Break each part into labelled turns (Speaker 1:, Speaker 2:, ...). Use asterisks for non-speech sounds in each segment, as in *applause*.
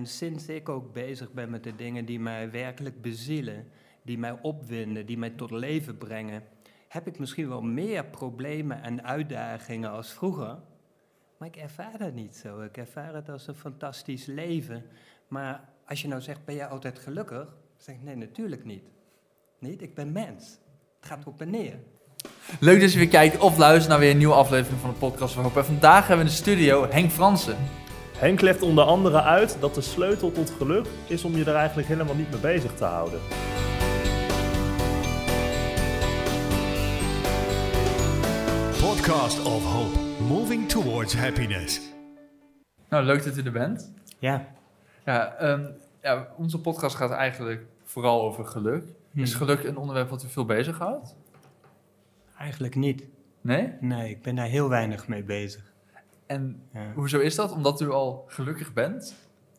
Speaker 1: En sinds ik ook bezig ben met de dingen die mij werkelijk bezielen, die mij opwinden, die mij tot leven brengen, heb ik misschien wel meer problemen en uitdagingen als vroeger. Maar ik ervaar dat niet zo. Ik ervaar het als een fantastisch leven. Maar als je nou zegt, ben jij altijd gelukkig? Dan zeg ik, nee, natuurlijk niet. Niet, ik ben mens. Het gaat op en neer.
Speaker 2: Leuk dat je weer kijkt of luistert naar weer een nieuwe aflevering van de podcast van Hoop. En vandaag hebben we in de studio Henk Fransen.
Speaker 3: Henk legt onder andere uit dat de sleutel tot geluk is om je er eigenlijk helemaal niet mee bezig te houden.
Speaker 4: Podcast of Hope, moving towards happiness.
Speaker 2: Nou, leuk dat u er bent.
Speaker 1: Ja.
Speaker 2: Ja, ehm, ja onze podcast gaat eigenlijk vooral over geluk. Is geluk een onderwerp wat u veel bezighoudt?
Speaker 1: Eigenlijk niet.
Speaker 2: Nee?
Speaker 1: Nee, ik ben daar heel weinig mee bezig.
Speaker 2: En
Speaker 1: Ja.
Speaker 2: hoezo is dat? Omdat u al gelukkig bent?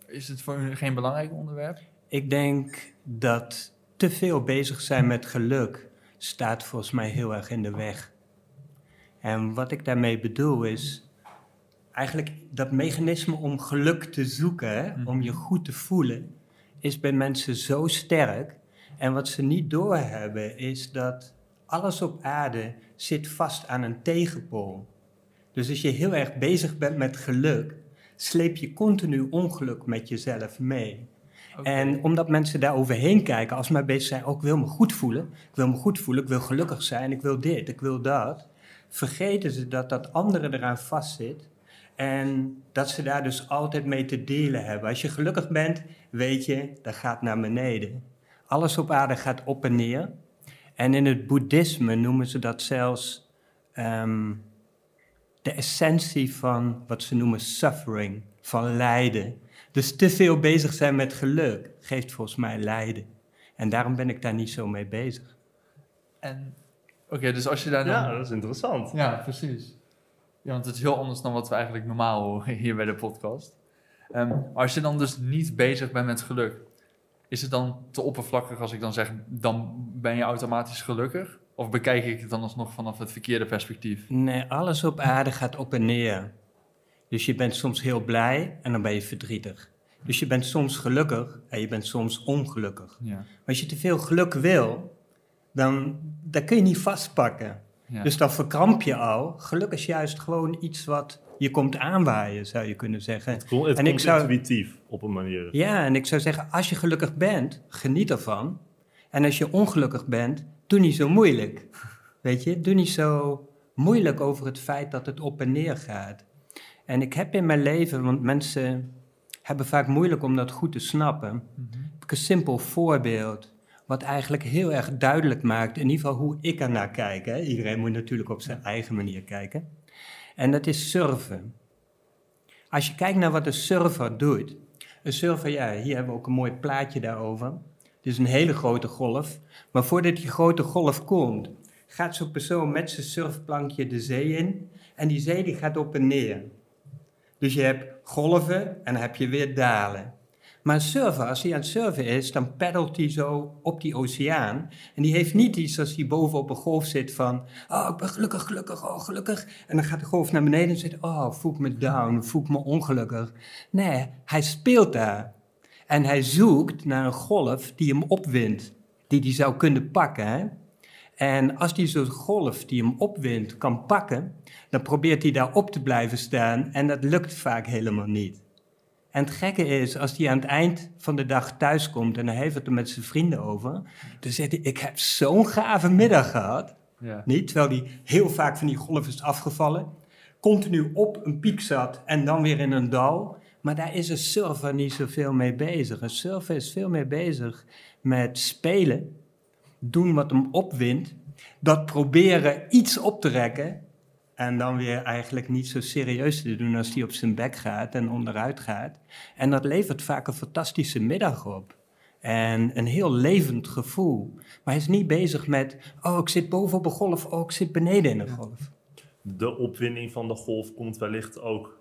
Speaker 2: Is het voor u geen belangrijk onderwerp?
Speaker 1: Ik denk dat te veel bezig zijn met geluk staat volgens mij heel erg in de weg. En wat ik daarmee bedoel is eigenlijk dat mechanisme om geluk te zoeken, hè, om je goed te voelen, is bij mensen zo sterk. En wat ze niet doorhebben is dat alles op aarde zit vast aan een tegenpool. Dus als je heel erg bezig bent met geluk, sleep je continu ongeluk met jezelf mee. En omdat mensen daar overheen kijken, als ze maar bezig zijn, oh, ik wil me goed voelen, ik wil me goed voelen, ik wil gelukkig zijn, ik wil dit, ik wil dat, vergeten ze dat dat andere eraan vastzit en dat ze daar dus altijd mee te delen hebben. Als je gelukkig bent, weet je, dat gaat naar beneden. Alles op aarde gaat op en neer. En in het boeddhisme noemen ze dat zelfs ehm, de essentie van wat ze noemen suffering, van lijden. Dus te veel bezig zijn met geluk geeft volgens mij lijden. En daarom ben ik daar niet zo mee bezig.
Speaker 2: En oké, dus als je daar dan...
Speaker 3: Ja, dat is interessant.
Speaker 2: Ja, precies. Ja, want het is heel anders dan wat we eigenlijk normaal horen hier bij de podcast. Ehm, maar als je dan dus niet bezig bent met geluk, is het dan te oppervlakkig als ik dan zeg, dan ben je automatisch gelukkig? Of bekijk ik het dan alsnog vanaf het verkeerde perspectief?
Speaker 1: Nee, alles op aarde gaat op en neer. Dus je bent soms heel blij en dan ben je verdrietig. Dus je bent soms gelukkig en je bent soms ongelukkig.
Speaker 2: Ja.
Speaker 1: Maar als je te veel geluk wil, dan dat kun je niet vastpakken.
Speaker 2: ja.
Speaker 1: Dus dan verkramp je al. Geluk is juist gewoon iets wat je komt aanwaaien, zou je kunnen zeggen.
Speaker 3: Het, kon- het
Speaker 1: En ik zou-
Speaker 3: intuïtief op een manier.
Speaker 1: Ja, en ik zou zeggen, als je gelukkig bent, geniet ervan. En als je ongelukkig bent, doe niet zo moeilijk. Weet je, doe niet zo moeilijk over het feit dat het op en neer gaat. En ik heb in mijn leven, want mensen hebben vaak moeilijk om dat goed te snappen, heb ik een simpel voorbeeld. Wat eigenlijk heel erg duidelijk maakt, in ieder geval hoe ik er naar kijk. Hè. Iedereen moet natuurlijk op zijn eigen manier kijken. En dat is surfen. Als je kijkt naar wat een surfer doet. Een surfer, ja, hier hebben we ook een mooi plaatje daarover. Is een hele grote golf. Maar voordat die grote golf komt, gaat zo'n persoon met zijn surfplankje de zee in. En die zee die gaat op en neer. Dus je hebt golven en dan heb je weer dalen. Maar een surfer, als hij aan het surfen is, dan peddelt hij zo op die oceaan. En die heeft niet iets als hij boven op een golf zit van... Oh, ik ben gelukkig, gelukkig, oh, gelukkig. En dan gaat de golf naar beneden en zegt... Oh, voel ik me down, voel ik me ongelukkig. Nee, hij speelt daar. En hij zoekt naar een golf die hem opwindt. Die hij zou kunnen pakken, hè? En als hij zo'n golf die hem opwindt kan pakken, dan probeert hij daar op te blijven staan en dat lukt vaak helemaal niet. En het gekke is, als hij aan het eind van de dag thuiskomt en hij heeft het er met zijn vrienden over, dan zegt hij, ik heb zo'n gave middag gehad.
Speaker 2: Ja.
Speaker 1: Niet, terwijl hij heel vaak van die golf is afgevallen, continu op een piek zat en dan weer in een dal. Maar daar is een surfer niet zoveel mee bezig. Een surfer is veel meer bezig met spelen, doen wat hem opwindt, dat proberen iets op te rekken en dan weer eigenlijk niet zo serieus te doen als hij op zijn bek gaat en onderuit gaat. En dat levert vaak een fantastische middag op. En een heel levend gevoel. Maar hij is niet bezig met, oh ik zit boven op een golf, oh ik zit beneden in een golf.
Speaker 3: De opwinding van de golf komt wellicht ook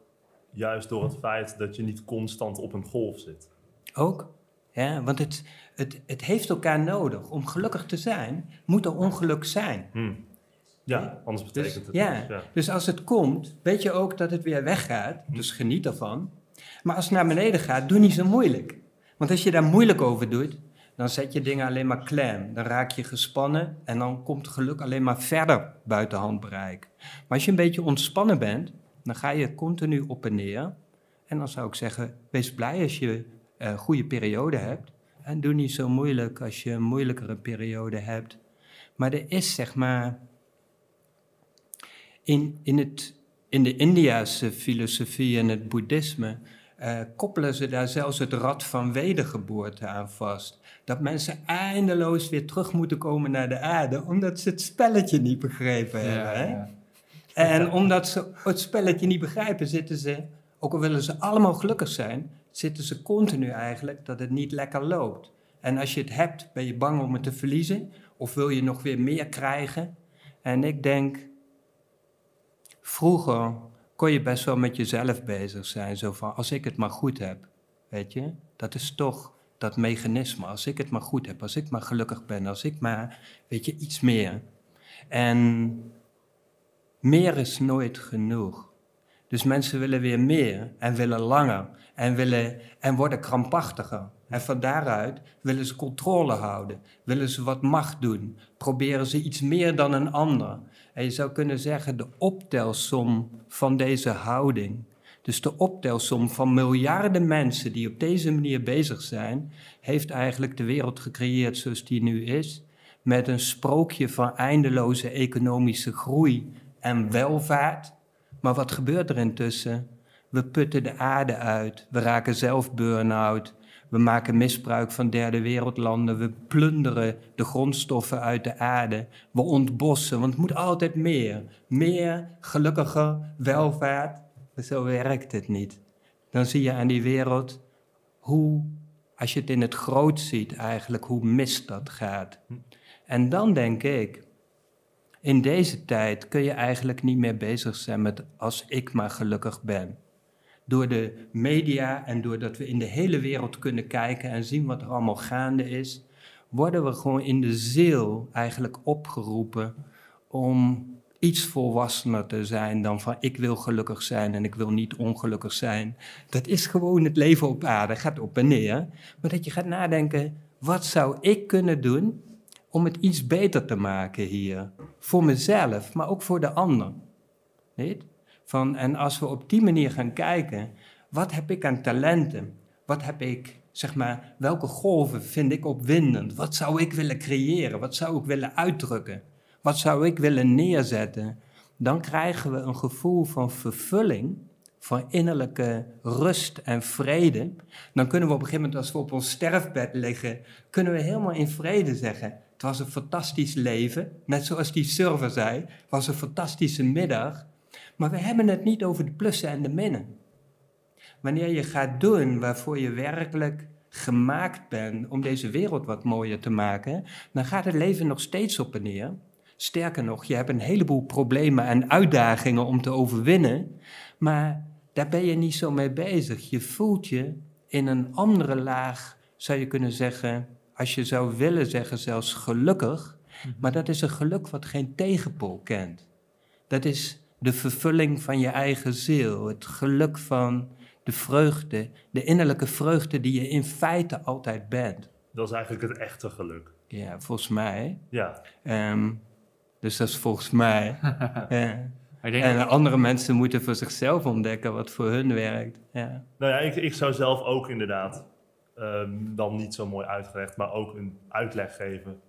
Speaker 3: juist door het feit dat je niet constant op een golf zit.
Speaker 1: Ook. Ja, want het, het, het heeft elkaar nodig. Om gelukkig te zijn, moet er ongeluk zijn.
Speaker 3: Hm. Ja, anders betekent het
Speaker 1: ja,
Speaker 3: niks, ja.
Speaker 1: dus als het komt, weet je ook dat het weer weggaat. Dus geniet ervan. Maar als het naar beneden gaat, doe niet zo moeilijk. Want als je daar moeilijk over doet, dan zet je dingen alleen maar klem. Dan raak je gespannen en dan komt geluk alleen maar verder buiten handbereik. Maar als je een beetje ontspannen bent, dan ga je continu op en neer. En dan zou ik zeggen, wees blij als je een goede periode hebt. En doe niet zo moeilijk als je een moeilijkere periode hebt. Maar er is zeg maar. In, in, het, in de Indiase filosofie en het boeddhisme. Uh, koppelen ze daar zelfs het rad van wedergeboorte aan vast. Dat mensen eindeloos weer terug moeten komen naar de aarde, omdat ze het spelletje niet begrepen hebben. Hè? Ja. En omdat ze het spelletje niet begrijpen, zitten ze, ook al willen ze allemaal gelukkig zijn, zitten ze continu eigenlijk dat het niet lekker loopt. En als je het hebt, ben je bang om het te verliezen, of wil je nog weer meer krijgen? En ik denk, vroeger kon je best wel met jezelf bezig zijn. Zo van, als ik het maar goed heb, weet je. Dat is toch dat mechanisme. Als ik het maar goed heb, als ik maar gelukkig ben, als ik maar, weet je, iets meer. En meer is nooit genoeg. Dus mensen willen weer meer en willen langer en, willen, en worden krampachtiger. En van daaruit willen ze controle houden, willen ze wat macht doen, proberen ze iets meer dan een ander. En je zou kunnen zeggen, de optelsom van deze houding, dus de optelsom van miljarden mensen die op deze manier bezig zijn, heeft eigenlijk de wereld gecreëerd zoals die nu is, met een sprookje van eindeloze economische groei en welvaart. Maar wat gebeurt er intussen? We putten de aarde uit, we raken zelf burn-out, we maken misbruik van derde wereldlanden. We plunderen de grondstoffen uit de aarde. We ontbossen, want het moet altijd meer. Meer, gelukkiger, welvaart. Zo werkt het niet. Dan zie je aan die wereld hoe, als je het in het groot ziet eigenlijk, hoe mis dat gaat. En dan denk ik, in deze tijd kun je eigenlijk niet meer bezig zijn met als ik maar gelukkig ben door de media en doordat we in de hele wereld kunnen kijken en zien wat er allemaal gaande is, worden we gewoon in de ziel eigenlijk opgeroepen om iets volwassener te zijn dan van ik wil gelukkig zijn en ik wil niet ongelukkig zijn. Dat is gewoon het leven op aarde, gaat op en neer. Maar dat je gaat nadenken, wat zou ik kunnen doen om het iets beter te maken hier? Voor mezelf, maar ook voor de ander. Niet? Van, en als we op die manier gaan kijken, wat heb ik aan talenten? Wat heb ik, zeg maar, welke golven vind ik opwindend? Wat zou ik willen creëren? Wat zou ik willen uitdrukken? Wat zou ik willen neerzetten? Dan krijgen we een gevoel van vervulling, van innerlijke rust en vrede. Dan kunnen we op een gegeven moment, als we op ons sterfbed liggen, kunnen we helemaal in vrede zeggen: Het was een fantastisch leven. Net zoals die server zei: Het was een fantastische middag. Maar we hebben het niet over de plussen en de minnen. Wanneer je gaat doen waarvoor je werkelijk gemaakt bent om deze wereld wat mooier te maken, dan gaat het leven nog steeds op en neer. Sterker nog, je hebt een heleboel problemen en uitdagingen om te overwinnen, maar daar ben je niet zo mee bezig. Je voelt je in een andere laag, zou je kunnen zeggen, als je zou willen zeggen, zelfs gelukkig, mhm. maar dat is een geluk wat geen tegenpool kent. Dat is de vervulling van je eigen ziel, het geluk van de vreugde, de innerlijke vreugde die je in feite altijd bent.
Speaker 3: Dat is eigenlijk het echte geluk.
Speaker 1: Ja, volgens mij.
Speaker 3: Ja.
Speaker 1: Ehm, dus dat is volgens mij. *laughs* ja. En andere mensen moeten voor zichzelf ontdekken wat voor hun werkt. Ja.
Speaker 3: Nou ja, ik, ik zou zelf ook inderdaad, ehm, dan niet zo mooi uitgelegd, maar ook een uitleg geven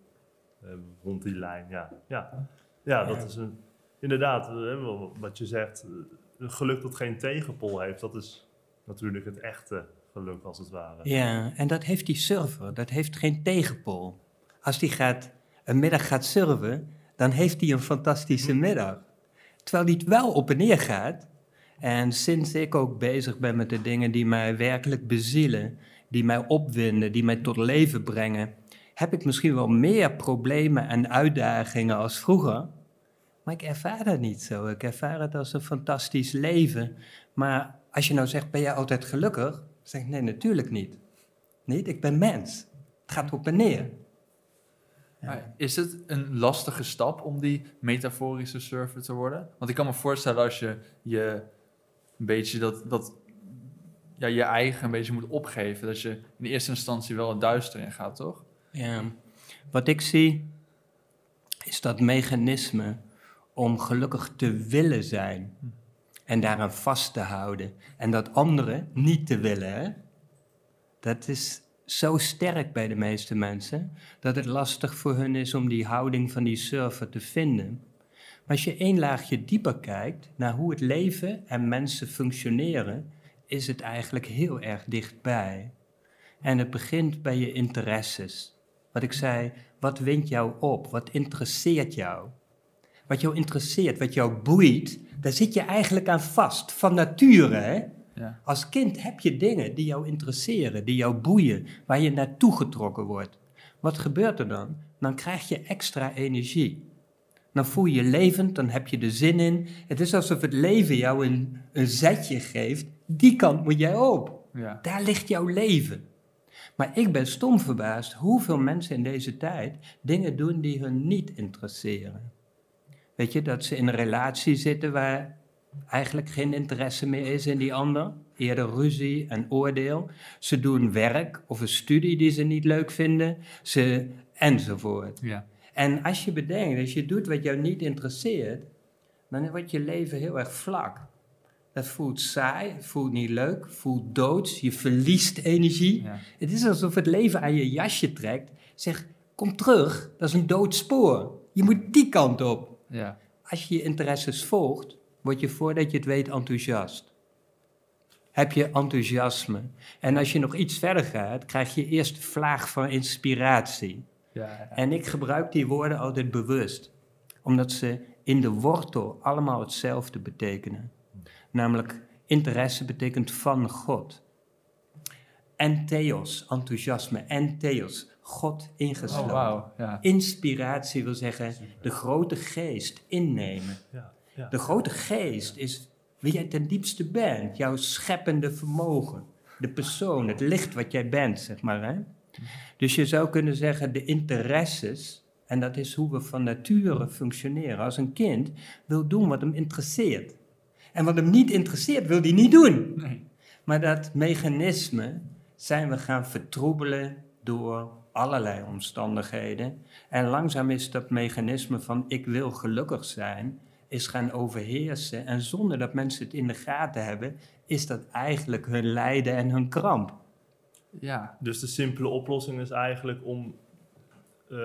Speaker 3: um, rond die lijn. Ja, ja. ja dat is een inderdaad, eh, wat je zegt, een eh, geluk dat geen tegenpol heeft, dat is natuurlijk het echte geluk als het ware.
Speaker 1: Ja, en dat heeft die surfer, dat heeft geen tegenpol. Als die gaat, een middag gaat surfen, dan heeft hij een fantastische middag. Terwijl die het wel op en neer gaat. En sinds ik ook bezig ben met de dingen die mij werkelijk bezielen, die mij opwinden, die mij tot leven brengen, heb ik misschien wel meer problemen en uitdagingen als vroeger. Maar ik ervaar dat niet zo. Ik ervaar het als een fantastisch leven. Maar als je nou zegt, ben jij altijd gelukkig? Dan zeg ik, nee, natuurlijk niet. Niet, ik ben mens. Het gaat op en neer.
Speaker 2: Is het een lastige stap om die metaforische surfer te worden? Want ik kan me voorstellen als je je een beetje dat, dat ja, je eigen een beetje moet opgeven. Dat je in eerste instantie wel het duister in gaat, toch?
Speaker 1: Ja. Wat ik zie, is dat mechanisme om gelukkig te willen zijn en daaraan vast te houden. En dat anderen niet te willen, dat is zo sterk bij de meeste mensen, dat het lastig voor hun is om die houding van die surfer te vinden. Maar als je één laagje dieper kijkt naar hoe het leven en mensen functioneren, is het eigenlijk heel erg dichtbij. En het begint bij je interesses. Wat ik zei, wat wint jou op? Wat interesseert jou? Wat jou interesseert, wat jou boeit, daar zit je eigenlijk aan vast, van nature. Hè?
Speaker 2: Ja.
Speaker 1: Als kind heb je dingen die jou interesseren, die jou boeien, waar je naartoe getrokken wordt. Wat gebeurt er dan? Dan krijg je extra energie. Dan voel je je levend, dan heb je er zin in. Het is alsof het leven jou een, een zetje geeft. Die kant moet jij op.
Speaker 2: Ja.
Speaker 1: Daar ligt jouw leven. Maar ik ben stom verbaasd hoeveel mensen in deze tijd dingen doen die hun niet interesseren. Weet je, dat ze in een relatie zitten waar eigenlijk geen interesse meer is in die ander. Eerder ruzie en oordeel. Ze doen werk of een studie die ze niet leuk vinden. Ze, enzovoort.
Speaker 2: Ja.
Speaker 1: En als je bedenkt, als je doet wat jou niet interesseert, dan wordt je leven heel erg vlak. Dat voelt saai, voelt niet leuk, voelt doods, je verliest energie.
Speaker 2: Ja.
Speaker 1: Het is alsof het leven aan je jasje trekt. Zeg, kom terug, dat is een dood spoor. Je moet die kant op.
Speaker 2: Ja.
Speaker 1: Als je je interesses volgt, word je voordat je het weet enthousiast. Heb je enthousiasme. En als je nog iets verder gaat, krijg je eerst de vlaag van inspiratie.
Speaker 2: Ja.
Speaker 1: En ik gebruik die woorden altijd bewust, omdat ze in de wortel allemaal hetzelfde betekenen. Namelijk, interesse betekent van God. En theos, enthousiasme, en theos, God ingesloten.
Speaker 2: Oh. Ja.
Speaker 1: Inspiratie wil zeggen de grote geest innemen.
Speaker 3: Ja, ja.
Speaker 1: De grote geest is wie jij ten diepste bent, jouw scheppende vermogen, de persoon, het licht wat jij bent, zeg maar. Hè? Dus je zou kunnen zeggen de interesses, en dat is hoe we van nature functioneren. Als een kind wil doen wat hem interesseert. En wat hem niet interesseert, wil hij niet doen.
Speaker 2: Nee.
Speaker 1: Maar dat mechanisme zijn we gaan vertroebelen door allerlei omstandigheden. En langzaam is dat mechanisme van ik wil gelukkig zijn, is gaan overheersen. En zonder dat mensen het in de gaten hebben, is dat eigenlijk hun lijden en hun kramp.
Speaker 2: Ja.
Speaker 3: Dus de simpele oplossing is eigenlijk om eh,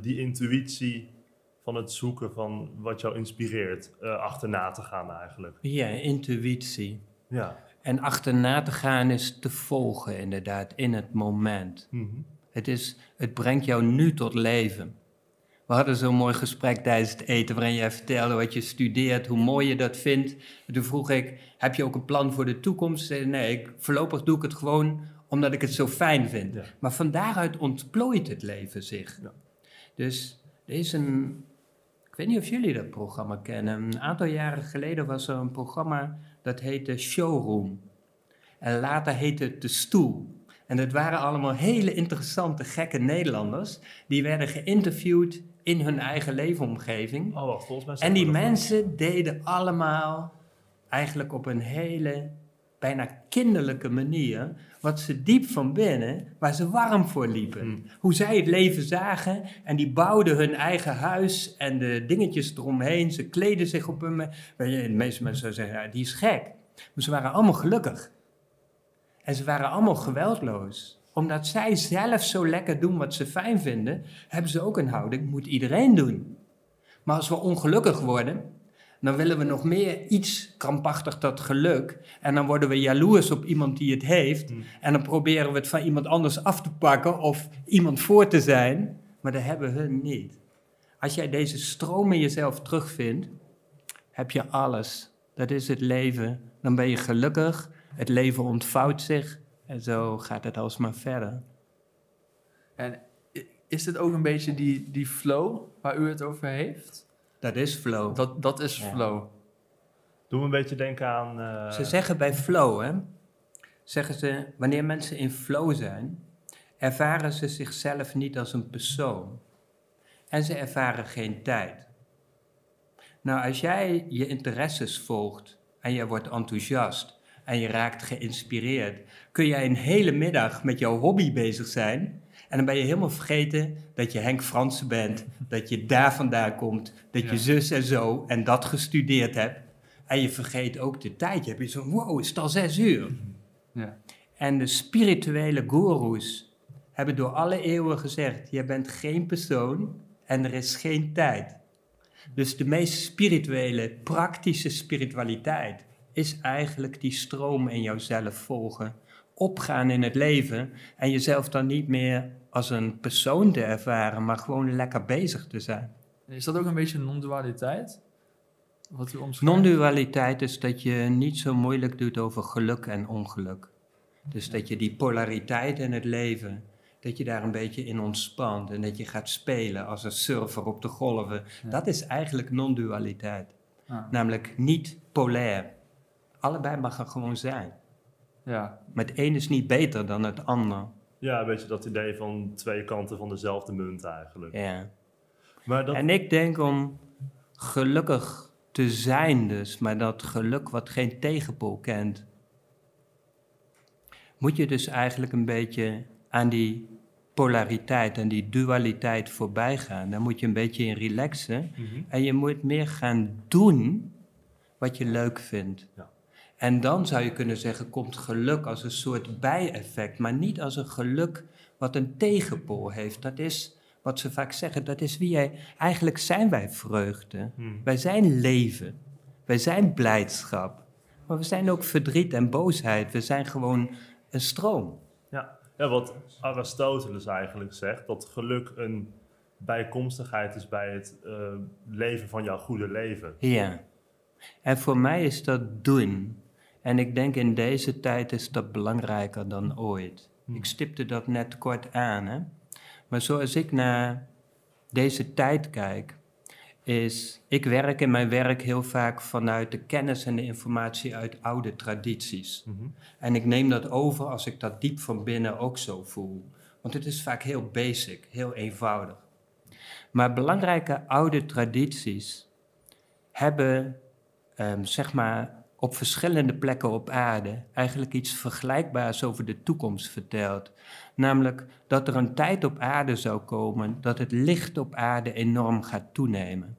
Speaker 3: die intuïtie van het zoeken van wat jou inspireert, eh, achterna te gaan eigenlijk.
Speaker 1: Ja, intuïtie.
Speaker 3: Ja.
Speaker 1: En achterna te gaan is te volgen, inderdaad, in het moment.
Speaker 3: Mhm.
Speaker 1: Het, is, het brengt jou nu tot leven. We hadden zo'n mooi gesprek tijdens het eten waarin jij vertelde wat je studeert, hoe mooi je dat vindt. En toen vroeg ik, heb je ook een plan voor de toekomst? Nee, ik, voorlopig doe ik het gewoon omdat ik het zo fijn vind.
Speaker 3: Ja.
Speaker 1: Maar van daaruit ontplooit het leven zich.
Speaker 3: Ja.
Speaker 1: Dus er is een, ik weet niet of jullie dat programma kennen. Een aantal jaren geleden was er een programma dat heette Showroom. En later heette het De Stoel. En dat waren allemaal hele interessante, gekke Nederlanders. Die werden geïnterviewd in hun eigen leefomgeving.
Speaker 3: Oh, volgens mij
Speaker 1: En die mensen deden allemaal eigenlijk op een hele, bijna kinderlijke manier, wat ze diep van binnen, waar ze warm voor liepen.
Speaker 3: Hmm.
Speaker 1: Hoe zij het leven zagen en die bouwden hun eigen huis en de dingetjes eromheen. Ze kleden zich op hun... Weet je, De meeste mensen zouden zeggen, ja, die is gek. Maar ze waren allemaal gelukkig. En ze waren allemaal geweldloos. Omdat zij zelf zo lekker doen wat ze fijn vinden, hebben ze ook een houding, moet iedereen doen. Maar als we ongelukkig worden, dan willen we nog meer iets krampachtig dat geluk. En dan worden we jaloers op iemand die het heeft.
Speaker 3: Hmm.
Speaker 1: En dan proberen we het van iemand anders af te pakken of iemand voor te zijn. Maar dat hebben hun niet. Als jij deze stroom in jezelf terugvindt, heb je alles. Dat is het leven. Dan ben je gelukkig. Het leven ontvouwt zich. En zo gaat het alsmaar verder.
Speaker 2: En is dit ook een beetje die, die flow waar u het over heeft?
Speaker 1: Dat is flow.
Speaker 2: Dat, dat is
Speaker 1: Ja.
Speaker 2: flow.
Speaker 3: Doe me een beetje denken aan... eh,
Speaker 1: Ze zeggen bij flow, hè, zeggen ze, wanneer mensen in flow zijn, ervaren ze zichzelf niet als een persoon. En ze ervaren geen tijd. Nou, als jij je interesses volgt en je wordt enthousiast, en je raakt geïnspireerd, kun jij een hele middag met jouw hobby bezig zijn. En dan ben je helemaal vergeten dat je Henk Fransen bent, dat je daar vandaan komt, dat
Speaker 2: Ja.
Speaker 1: je zus en zo en dat gestudeerd hebt. En je vergeet ook de tijd. Je hebt je zo, wow, is het al zes uur?
Speaker 2: Ja.
Speaker 1: En de spirituele goeroes hebben door alle eeuwen gezegd: je bent geen persoon en er is geen tijd. Dus de meest spirituele, praktische spiritualiteit is eigenlijk die stroom in jouzelf volgen, opgaan in het leven en jezelf dan niet meer als een persoon te ervaren, maar gewoon lekker bezig te zijn.
Speaker 2: Is dat ook een beetje non-dualiteit? Wat u omschrijft?
Speaker 1: Non-dualiteit is dat je niet zo moeilijk doet over geluk en ongeluk. Dus dat je die polariteit in het leven, dat je daar een beetje in ontspant en dat je gaat spelen als een surfer op de golven.
Speaker 2: Ja.
Speaker 1: Dat is eigenlijk non-dualiteit.
Speaker 2: Ah,
Speaker 1: Namelijk niet polair. Allebei mag er gewoon zijn.
Speaker 2: ja,
Speaker 1: Maar het een is niet beter dan het ander.
Speaker 3: Ja, een beetje dat idee van twee kanten van dezelfde munt eigenlijk.
Speaker 1: Ja.
Speaker 3: Maar dat,
Speaker 1: En ik denk om gelukkig te zijn dus, maar dat geluk wat geen tegenpool kent, moet je dus eigenlijk een beetje aan die polariteit en die dualiteit voorbij gaan. Daar moet je een beetje in relaxen
Speaker 3: Mhm.
Speaker 1: en je moet meer gaan doen wat je leuk vindt.
Speaker 3: Ja.
Speaker 1: En dan zou je kunnen zeggen, komt geluk als een soort bijeffect, maar niet als een geluk wat een tegenpool heeft. Dat is wat ze vaak zeggen, dat is wie jij, eigenlijk zijn wij vreugde.
Speaker 3: Mhm.
Speaker 1: Wij zijn leven. Wij zijn blijdschap. Maar we zijn ook verdriet en boosheid. We zijn gewoon een stroom.
Speaker 3: Ja. ja, wat Aristoteles eigenlijk zegt, dat geluk een bijkomstigheid is bij het eh, leven van jouw goede leven.
Speaker 1: Ja. En voor mij is dat doen. En ik denk in deze tijd is dat belangrijker dan ooit.
Speaker 3: Hmm.
Speaker 1: Ik stipte dat net kort aan. Hè? Maar zoals ik naar deze tijd kijk, is ik werk in mijn werk heel vaak vanuit de kennis en de informatie uit oude tradities.
Speaker 3: Mhm.
Speaker 1: En ik neem dat over als ik dat diep van binnen ook zo voel. Want het is vaak heel basic, heel eenvoudig. Maar belangrijke oude tradities hebben, ehm, zeg maar, op verschillende plekken op aarde eigenlijk iets vergelijkbaars over de toekomst verteld. Namelijk dat er een tijd op aarde zou komen dat het licht op aarde enorm gaat toenemen.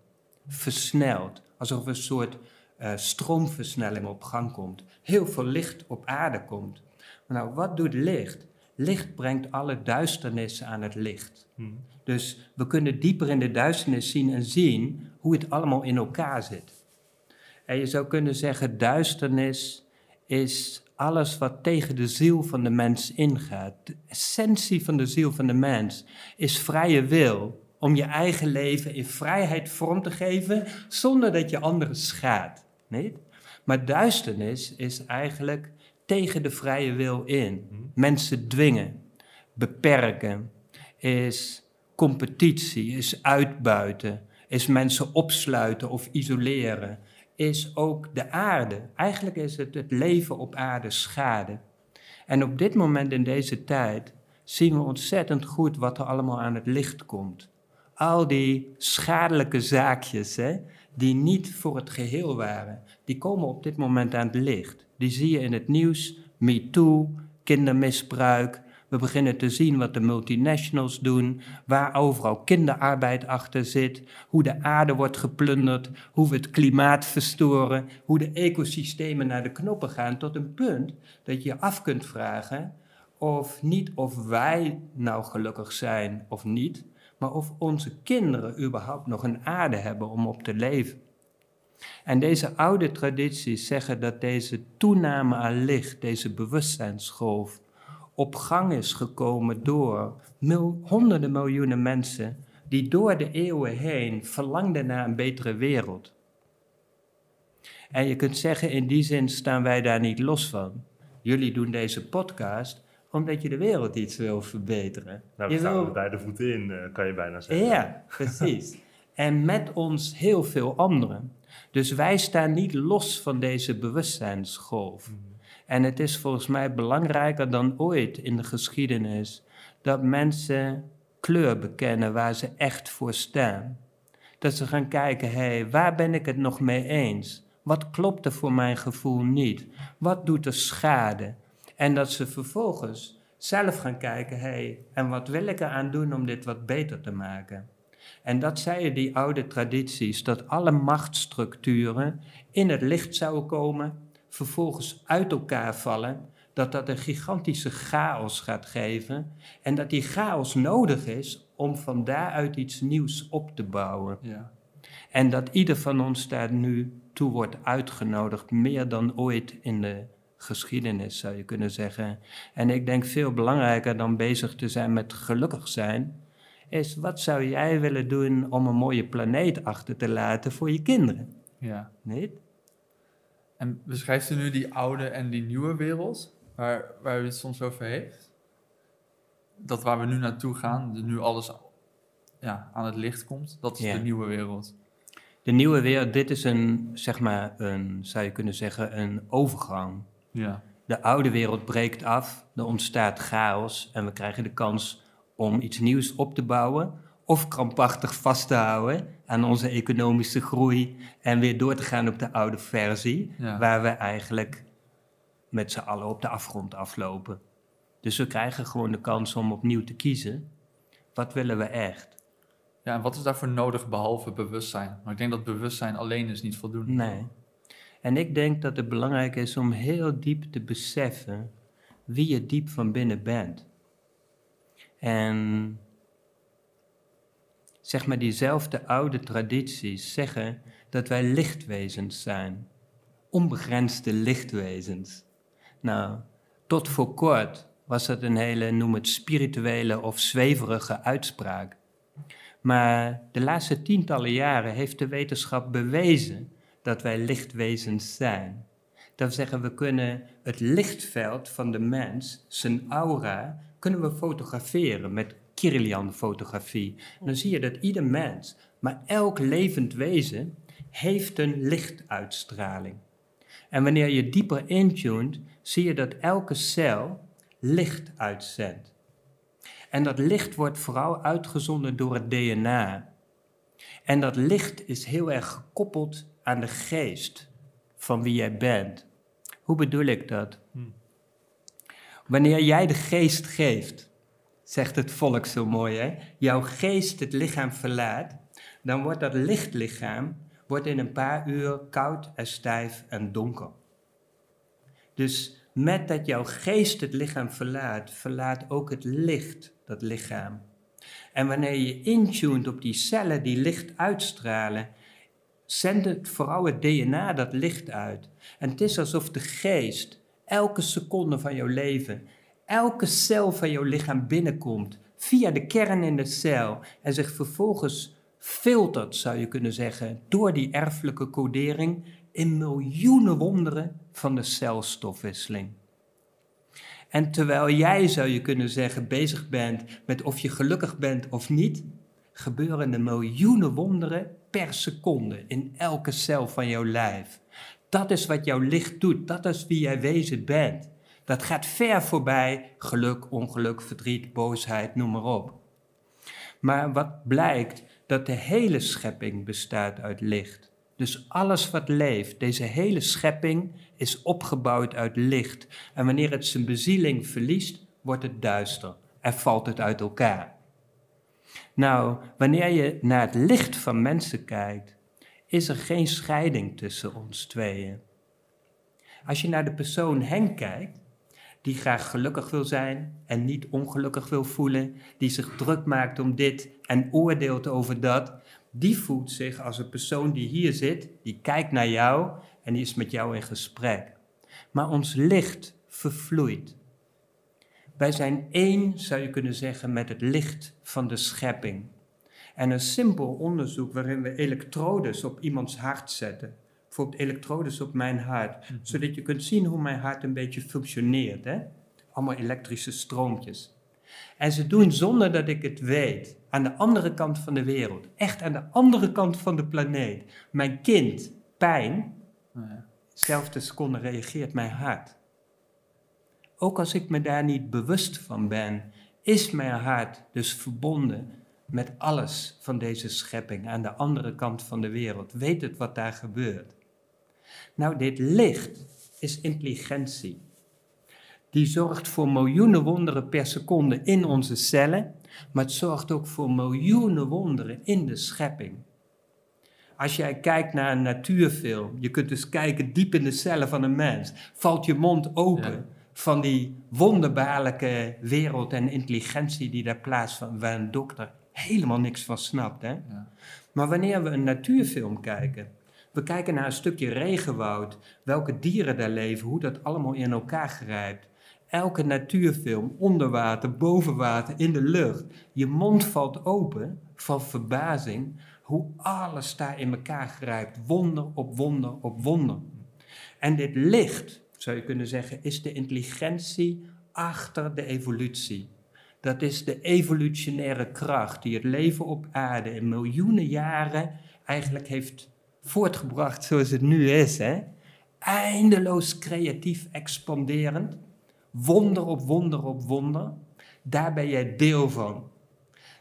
Speaker 1: Versneld, alsof een soort eh, stroomversnelling op gang komt. Heel veel licht op aarde komt. Maar nou, wat doet licht? Licht brengt alle duisternissen aan het licht.
Speaker 3: Mhm.
Speaker 1: Dus we kunnen dieper in de duisternis zien en zien hoe het allemaal in elkaar zit. En je zou kunnen zeggen, duisternis is alles wat tegen de ziel van de mens ingaat. De essentie van de ziel van de mens is vrije wil om je eigen leven in vrijheid vorm te geven zonder dat je anderen schaadt. Niet? Maar duisternis is eigenlijk tegen de vrije wil in. Mensen dwingen, beperken, is competitie, is uitbuiten, is mensen opsluiten of isoleren, is ook de aarde. Eigenlijk is het het leven op aarde schade. En op dit moment in deze tijd zien we ontzettend goed wat er allemaal aan het licht komt. Al die schadelijke zaakjes, hè, die niet voor het geheel waren, die komen op dit moment aan het licht. Die zie je in het nieuws, MeToo, kindermisbruik. We beginnen te zien wat de multinationals doen, waar overal kinderarbeid achter zit, hoe de aarde wordt geplunderd, hoe we het klimaat verstoren, hoe de ecosystemen naar de knoppen gaan, tot een punt dat je je af kunt vragen of niet of wij nou gelukkig zijn of niet, maar of onze kinderen überhaupt nog een aarde hebben om op te leven. En deze oude tradities zeggen dat deze toename aan licht, deze bewustzijnsgolf, op gang is gekomen door mil- honderden miljoenen mensen die door de eeuwen heen verlangden naar een betere wereld. En je kunt zeggen, in die zin staan wij daar niet los van. Jullie doen deze podcast omdat je de wereld iets wil verbeteren.
Speaker 3: Nou,
Speaker 1: Je
Speaker 3: we staan
Speaker 1: wil-
Speaker 3: er bij de voeten in, eh, kan je bijna zeggen.
Speaker 1: ja, precies. En met ons heel veel anderen. Dus wij staan niet los van deze bewustzijnsgolf. En het is volgens mij belangrijker dan ooit in de geschiedenis dat mensen kleur bekennen waar ze echt voor staan. Dat ze gaan kijken, hé, hey, waar ben ik het nog mee eens? Wat klopt er voor mijn gevoel niet? Wat doet er schade? En dat ze vervolgens zelf gaan kijken, hé, hey, en wat wil ik eraan doen om dit wat beter te maken? En dat zeiden die oude tradities, dat alle machtsstructuren in het licht zouden komen, vervolgens uit elkaar vallen, dat dat een gigantische chaos gaat geven en dat die chaos nodig is om van daaruit iets nieuws op te bouwen.
Speaker 2: Ja.
Speaker 1: En dat ieder van ons daar nu toe wordt uitgenodigd, meer dan ooit in de geschiedenis zou je kunnen zeggen. En ik denk veel belangrijker dan bezig te zijn met gelukkig zijn, is wat zou jij willen doen om een mooie planeet achter te laten voor je kinderen?
Speaker 2: ja.
Speaker 1: Niet?
Speaker 2: En beschrijft u nu die oude en die nieuwe wereld, waar, waar u het soms over heeft? Dat waar we nu naartoe gaan, nu alles ja, aan het licht komt, dat is
Speaker 1: Ja.
Speaker 2: de nieuwe wereld.
Speaker 1: De nieuwe wereld, dit is een, zeg maar, een, zou je kunnen zeggen, een overgang.
Speaker 2: Ja.
Speaker 1: De oude wereld breekt af, er ontstaat chaos en we krijgen de kans om iets nieuws op te bouwen of krampachtig vast te houden aan onze economische groei en weer door te gaan op de oude versie,
Speaker 2: Ja.
Speaker 1: waar we eigenlijk met z'n allen op de afgrond aflopen. Dus we krijgen gewoon de kans om opnieuw te kiezen. Wat willen we echt?
Speaker 2: ja, en wat is daarvoor nodig behalve bewustzijn? Maar ik denk dat bewustzijn alleen is niet voldoende.
Speaker 1: Nee. En ik denk dat het belangrijk is om heel diep te beseffen wie je diep van binnen bent. En zeg maar diezelfde oude tradities zeggen dat wij lichtwezens zijn. Onbegrensde lichtwezens. Nou, tot voor kort was dat een hele, noem het spirituele of zweverige uitspraak. Maar de laatste tientallen jaren heeft de wetenschap bewezen dat wij lichtwezens zijn. Dat zeggen, we kunnen het lichtveld van de mens, zijn aura, kunnen we fotograferen met Kirlian-fotografie. Dan zie je dat ieder mens, maar elk levend wezen, heeft een lichtuitstraling. En wanneer je dieper intunt, zie je dat elke cel licht uitzendt. En dat licht wordt vooral uitgezonden door het DNA. En dat licht is heel erg gekoppeld aan de geest van wie jij bent. Hoe bedoel ik dat?
Speaker 3: Hmm.
Speaker 1: Wanneer jij de geest geeft, zegt het volk zo mooi, hè? Jouw geest het lichaam verlaat, dan wordt dat lichtlichaam wordt in een paar uur koud en stijf en donker. Dus met dat jouw geest het lichaam verlaat, verlaat ook het licht dat lichaam. En wanneer je intuned op die cellen die licht uitstralen, zendt het vooral het DNA dat licht uit. En het is alsof de geest elke seconde van jouw leven, elke cel van jouw lichaam binnenkomt, via de kern in de cel, en zich vervolgens filtert, zou je kunnen zeggen, door die erfelijke codering in miljoenen wonderen van de celstofwisseling. En terwijl jij, zou je kunnen zeggen, bezig bent met of je gelukkig bent of niet, gebeuren er miljoenen wonderen per seconde in elke cel van jouw lijf. Dat is wat jouw licht doet, dat is wie jij wezen bent. Dat gaat ver voorbij geluk, ongeluk, verdriet, boosheid, noem maar op. Maar wat blijkt, dat de hele schepping bestaat uit licht. Dus alles wat leeft, deze hele schepping, is opgebouwd uit licht. En wanneer het zijn bezieling verliest, wordt het duister en valt het uit elkaar. Nou, wanneer je naar het licht van mensen kijkt, is er geen scheiding tussen ons tweeën. Als je naar de persoon Henk kijkt, die graag gelukkig wil zijn en niet ongelukkig wil voelen, die zich druk maakt om dit en oordeelt over dat, die voelt zich als een persoon die hier zit, die kijkt naar jou en die is met jou in gesprek. Maar ons licht vervloeit. Wij zijn één, zou je kunnen zeggen, met het licht van de schepping. En een simpel onderzoek waarin we elektrodes op iemands hart zetten, bijvoorbeeld elektrodes op mijn hart, zodat je kunt zien hoe mijn hart een beetje functioneert. Hè? Allemaal elektrische stroompjes. En ze doen zonder dat ik het weet, aan de andere kant van de wereld, echt aan de andere kant van de planeet. Mijn kind, pijn,
Speaker 2: ja.
Speaker 1: zelfde seconde reageert mijn hart. Ook als ik me daar niet bewust van ben, is mijn hart dus verbonden met alles van deze schepping aan de andere kant van de wereld. Weet het wat daar gebeurt. Nou, dit licht is intelligentie. Die zorgt voor miljoenen wonderen per seconde in onze cellen, maar het zorgt ook voor miljoenen wonderen in de schepping. Als jij kijkt naar een natuurfilm, je kunt dus kijken diep in de cellen van een mens, valt je mond open
Speaker 2: Ja.
Speaker 1: van die wonderbaarlijke wereld en intelligentie die daar plaatsvindt, waar een dokter helemaal niks van snapt. Hè?
Speaker 2: Ja.
Speaker 1: Maar wanneer we een natuurfilm kijken, we kijken naar een stukje regenwoud, welke dieren daar leven, hoe dat allemaal in elkaar grijpt. Elke natuurfilm, onder water, boven water, in de lucht. Je mond valt open van verbazing hoe alles daar in elkaar grijpt. Wonder op wonder op wonder. En dit licht, zou je kunnen zeggen, is de intelligentie achter de evolutie. Dat is de evolutionaire kracht die het leven op aarde in miljoenen jaren eigenlijk heeft voortgebracht zoals het nu is. Eindeloos creatief expanderend. Wonder op wonder op wonder. Daar ben jij deel van.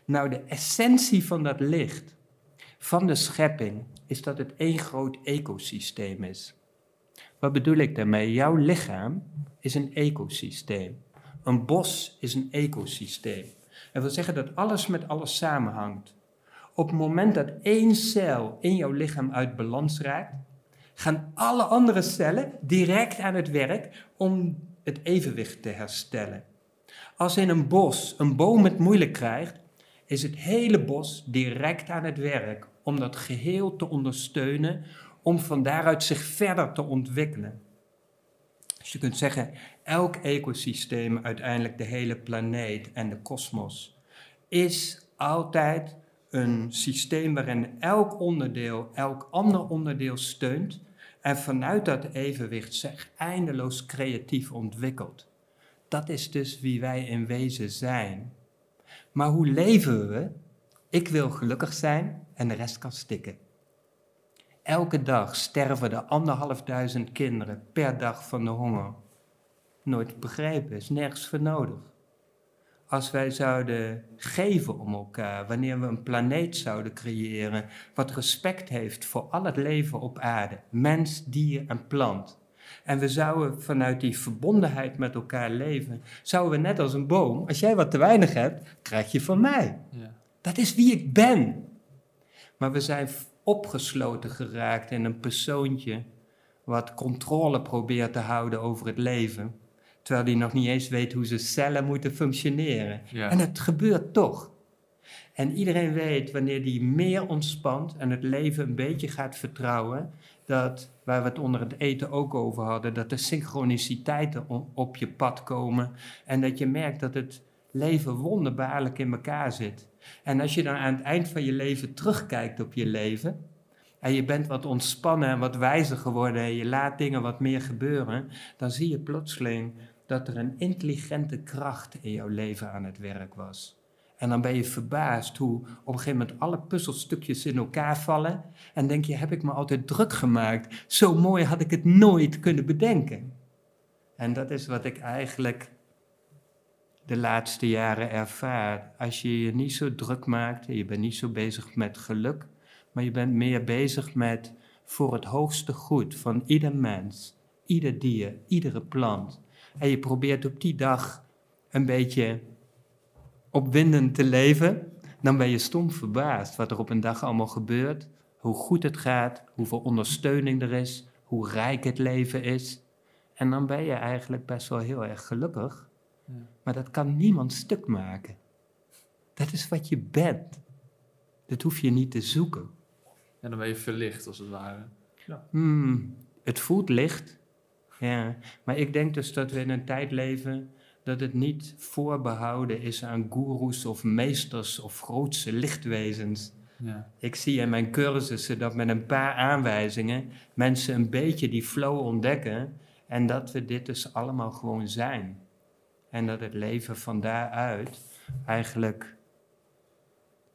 Speaker 1: Nou, de essentie van dat licht, van de schepping, is dat het één groot ecosysteem is. Wat bedoel ik daarmee? Jouw lichaam is een ecosysteem. Een bos is een ecosysteem. Dat wil zeggen dat alles met alles samenhangt. Op het moment dat één cel in jouw lichaam uit balans raakt, gaan alle andere cellen direct aan het werk om het evenwicht te herstellen. Als in een bos een boom het moeilijk krijgt, is het hele bos direct aan het werk om dat geheel te ondersteunen, om van daaruit zich verder te ontwikkelen. Dus je kunt zeggen, elk ecosysteem, uiteindelijk de hele planeet en de kosmos, is altijd een systeem waarin elk onderdeel elk ander onderdeel steunt en vanuit dat evenwicht zich eindeloos creatief ontwikkelt. Dat is dus wie wij in wezen zijn. Maar hoe leven we? Ik wil gelukkig zijn en de rest kan stikken. Elke dag sterven er anderhalfduizend kinderen per dag van de honger. Nooit begrepen, is nergens voor nodig. Als wij zouden geven om elkaar, wanneer we een planeet zouden creëren wat respect heeft voor al het leven op aarde, mens, dier en plant. En we zouden vanuit die verbondenheid met elkaar leven, zouden we net als een boom, als jij wat te weinig hebt, krijg je van mij.
Speaker 2: Ja.
Speaker 1: Dat is wie ik ben. Maar we zijn opgesloten geraakt in een persoontje wat controle probeert te houden over het leven, terwijl die nog niet eens weet hoe zijn cellen moeten functioneren.
Speaker 2: Ja.
Speaker 1: En het gebeurt toch. En iedereen weet wanneer die meer ontspant en het leven een beetje gaat vertrouwen, dat waar we het onder het eten ook over hadden, dat er synchroniciteiten op je pad komen en dat je merkt dat het leven wonderbaarlijk in elkaar zit. En als je dan aan het eind van je leven terugkijkt op je leven en je bent wat ontspannen en wat wijzer geworden en je laat dingen wat meer gebeuren, dan zie je plotseling dat er een intelligente kracht in jouw leven aan het werk was. En dan ben je verbaasd hoe op een gegeven moment alle puzzelstukjes in elkaar vallen. En denk je, heb ik me altijd druk gemaakt? Zo mooi had ik het nooit kunnen bedenken. En dat is wat ik eigenlijk de laatste jaren ervaar. Als je je niet zo druk maakt, je bent niet zo bezig met geluk, maar je bent meer bezig met voor het hoogste goed van ieder mens, ieder dier, iedere plant. En je probeert op die dag een beetje opwindend te leven, dan ben je stom verbaasd wat er op een dag allemaal gebeurt, hoe goed het gaat, hoeveel ondersteuning er is, hoe rijk het leven is. En dan ben je eigenlijk best wel heel erg gelukkig,
Speaker 2: Ja.
Speaker 1: maar dat kan niemand stuk maken. Dat is wat je bent. Dat hoef je niet te zoeken.
Speaker 2: En dan ben je verlicht, als het ware.
Speaker 1: Hmm, het voelt licht. Ja, maar ik denk dus dat we in een tijd leven dat het niet voorbehouden is aan goeroes of meesters of grootse lichtwezens.
Speaker 2: Ja.
Speaker 1: Ik zie in mijn cursussen dat met een paar aanwijzingen mensen een beetje die flow ontdekken en dat we dit dus allemaal gewoon zijn. En dat het leven van daaruit eigenlijk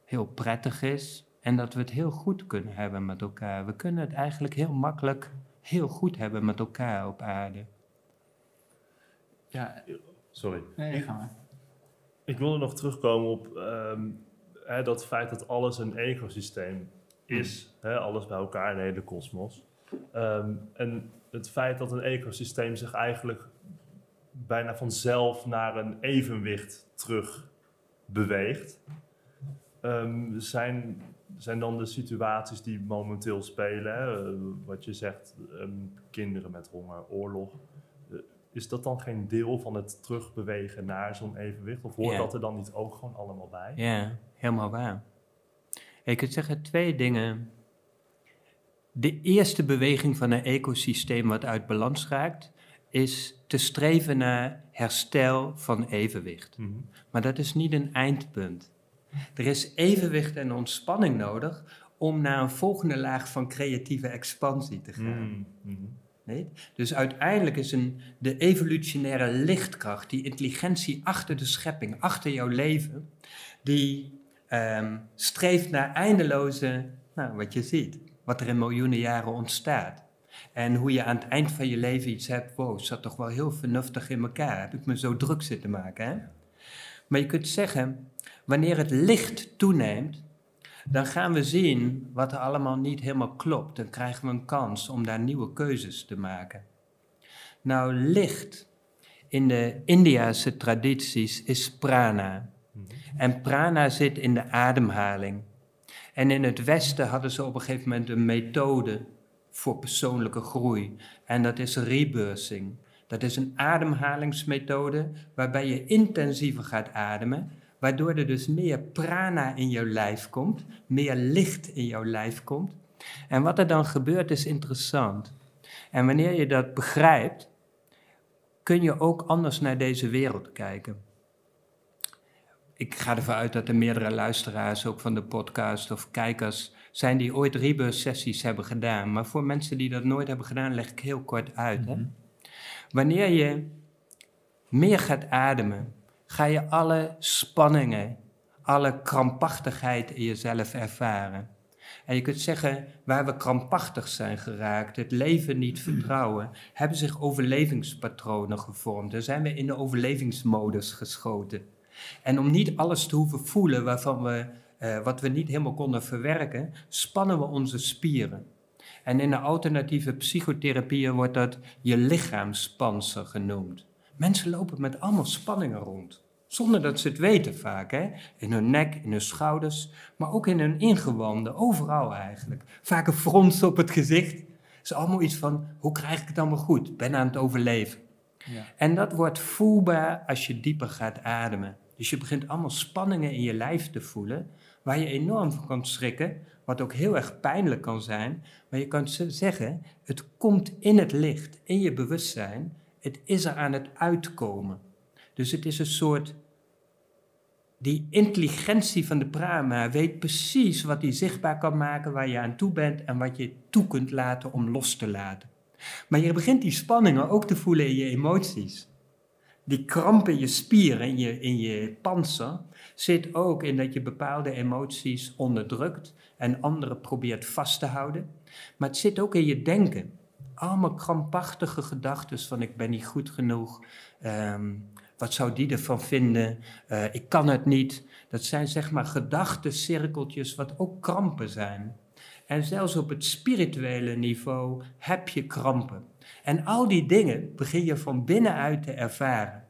Speaker 1: heel prettig is en dat we het heel goed kunnen hebben met elkaar. We kunnen het eigenlijk heel makkelijk heel goed hebben met elkaar op aarde.
Speaker 2: Ja,
Speaker 3: Sorry.
Speaker 2: nee, ga maar.
Speaker 3: Ik wilde nog terugkomen op ehm, hè, dat feit dat alles een ecosysteem is. Hè, alles bij elkaar in de hele kosmos. Ehm, en het feit dat een ecosysteem zich eigenlijk bijna vanzelf naar een evenwicht terug beweegt, ehm, zijn, zijn dan de situaties die momenteel spelen, hè? Eh, wat je zegt, ehm, kinderen met honger, oorlog. eh, is dat dan geen deel van het terugbewegen naar zo'n evenwicht? Of hoort dat er dan niet ook gewoon allemaal bij?
Speaker 1: Ja, helemaal waar. Je kunt zeggen twee dingen. De eerste beweging van een ecosysteem wat uit balans raakt, is te streven naar herstel van evenwicht.
Speaker 3: Mhm.
Speaker 1: Maar dat is niet een eindpunt. Er is evenwicht en ontspanning nodig om naar een volgende laag van creatieve expansie te gaan.
Speaker 3: Mm, mhm.
Speaker 1: Nee? Dus uiteindelijk is een, de evolutionaire lichtkracht, die intelligentie achter de schepping, achter jouw leven, die ehm, streeft naar eindeloze, nou, wat je ziet, wat er in miljoenen jaren ontstaat. En hoe je aan het eind van je leven iets hebt, wow, zat toch wel heel vernuftig in elkaar. Heb ik me zo druk zitten maken, hè? Maar je kunt zeggen, wanneer het licht toeneemt, dan gaan we zien wat er allemaal niet helemaal klopt. Dan krijgen we een kans om daar nieuwe keuzes te maken. Nou, licht in de Indiase tradities is prana.
Speaker 3: Mhm.
Speaker 1: En prana zit in de ademhaling. En in het Westen hadden ze op een gegeven moment een methode voor persoonlijke groei. En dat is rebirthing. Dat is een ademhalingsmethode waarbij je intensiever gaat ademen, waardoor er dus meer prana in jouw lijf komt, meer licht in jouw lijf komt. En wat er dan gebeurt is interessant. En wanneer je dat begrijpt, kun je ook anders naar deze wereld kijken. Ik ga ervan uit dat er meerdere luisteraars ook van de podcast of kijkers zijn die ooit rebirth sessies hebben gedaan. Maar voor mensen die dat nooit hebben gedaan, leg ik heel kort uit. Hè?
Speaker 2: Mhm.
Speaker 1: Wanneer je meer gaat ademen, ga je alle spanningen, alle krampachtigheid in jezelf ervaren. En je kunt zeggen, waar we krampachtig zijn geraakt, het leven niet *clears throat* vertrouwen, hebben zich overlevingspatronen gevormd. Dan zijn we in de overlevingsmodus geschoten. En om niet alles te hoeven voelen waarvan we, eh, wat we niet helemaal konden verwerken, spannen we onze spieren. En in de alternatieve psychotherapieën wordt dat je lichaamspanzer genoemd. Mensen lopen met allemaal spanningen rond. Zonder dat ze het weten vaak, hè? In hun nek, in hun schouders, maar ook in hun ingewanden, overal eigenlijk. Vaak een frons op het gezicht. Het is allemaal iets van, hoe krijg ik het allemaal goed? Ik ben aan het overleven.
Speaker 2: Ja.
Speaker 1: En dat wordt voelbaar als je dieper gaat ademen. Dus je begint allemaal spanningen in je lijf te voelen, waar je enorm van kan schrikken, wat ook heel erg pijnlijk kan zijn. Maar je kan zeggen, het komt in het licht, in je bewustzijn, het is er aan het uitkomen. Dus het is een soort, die intelligentie van de prana weet precies wat hij zichtbaar kan maken, waar je aan toe bent en wat je toe kunt laten om los te laten. Maar je begint die spanningen ook te voelen in je emoties. Die kramp in je spieren, in je, in je panzer, zit ook in dat je bepaalde emoties onderdrukt en andere probeert vast te houden. Maar het zit ook in je denken. Allemaal krampachtige gedachten van ik ben niet goed genoeg, ehm, wat zou die ervan vinden, Eh, ik kan het niet. Dat zijn zeg maar gedachtencirkeltjes wat ook krampen zijn. En zelfs op het spirituele niveau heb je krampen. En al die dingen begin je van binnenuit te ervaren.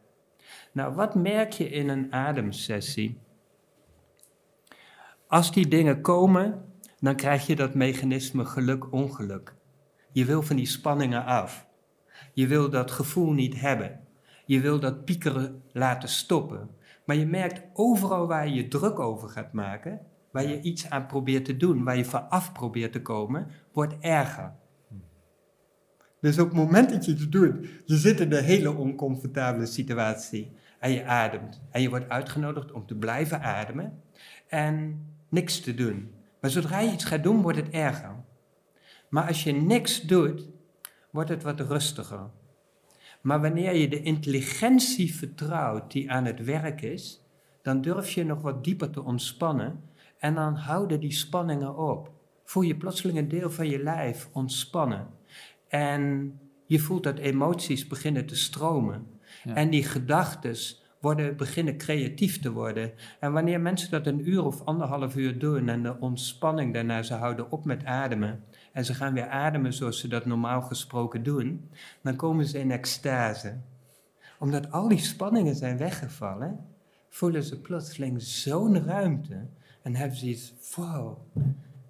Speaker 1: Nou, wat merk je in een ademsessie? Als die dingen komen, dan krijg je dat mechanisme geluk-ongeluk. Je wil van die spanningen af. Je wil dat gevoel niet hebben. Je wil dat piekeren laten stoppen. Maar je merkt overal waar je je druk over gaat maken, waar je iets aan probeert te doen, waar je van af probeert te komen, wordt erger. Dus op het moment dat je het doet, je zit in een hele oncomfortabele situatie en je ademt. En je wordt uitgenodigd om te blijven ademen en niks te doen. Maar zodra je iets gaat doen, wordt het erger. Maar als je niks doet, wordt het wat rustiger. Maar wanneer je de intelligentie vertrouwt die aan het werk is, dan durf je nog wat dieper te ontspannen en dan houden die spanningen op. Voel je plotseling een deel van je lijf ontspannen. En je voelt dat emoties beginnen te stromen.
Speaker 2: Ja.
Speaker 1: En die gedachten worden, beginnen creatief te worden. En wanneer mensen dat een uur of anderhalf uur doen en de ontspanning daarna, ze houden op met ademen. En ze gaan weer ademen zoals ze dat normaal gesproken doen, dan komen ze in extase. Omdat al die spanningen zijn weggevallen, voelen ze plotseling zo'n ruimte en hebben ze iets, wow.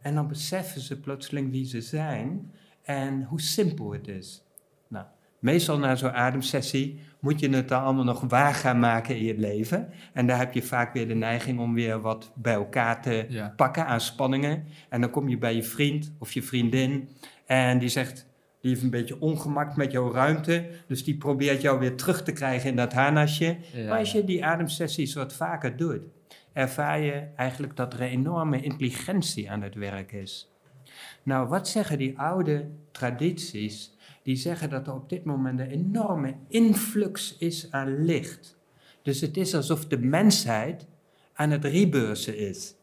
Speaker 1: En dan beseffen ze plotseling wie ze zijn en hoe simpel het is. Meestal na zo'n ademsessie moet je het dan allemaal nog waar gaan maken in je leven. En daar heb je vaak weer de neiging om weer wat bij elkaar te
Speaker 2: Ja.
Speaker 1: pakken aan spanningen. En dan kom je bij je vriend of je vriendin en die zegt, die heeft een beetje ongemak met jouw ruimte. Dus die probeert jou weer terug te krijgen in dat harnasje.
Speaker 2: Ja,
Speaker 1: maar als je die ademsessies wat vaker doet, ervaar je eigenlijk dat er enorme intelligentie aan het werk is. Nou, wat zeggen die oude tradities? Die zeggen dat er op dit moment een enorme influx is aan licht. Dus het is alsof de mensheid aan het rebeursen is.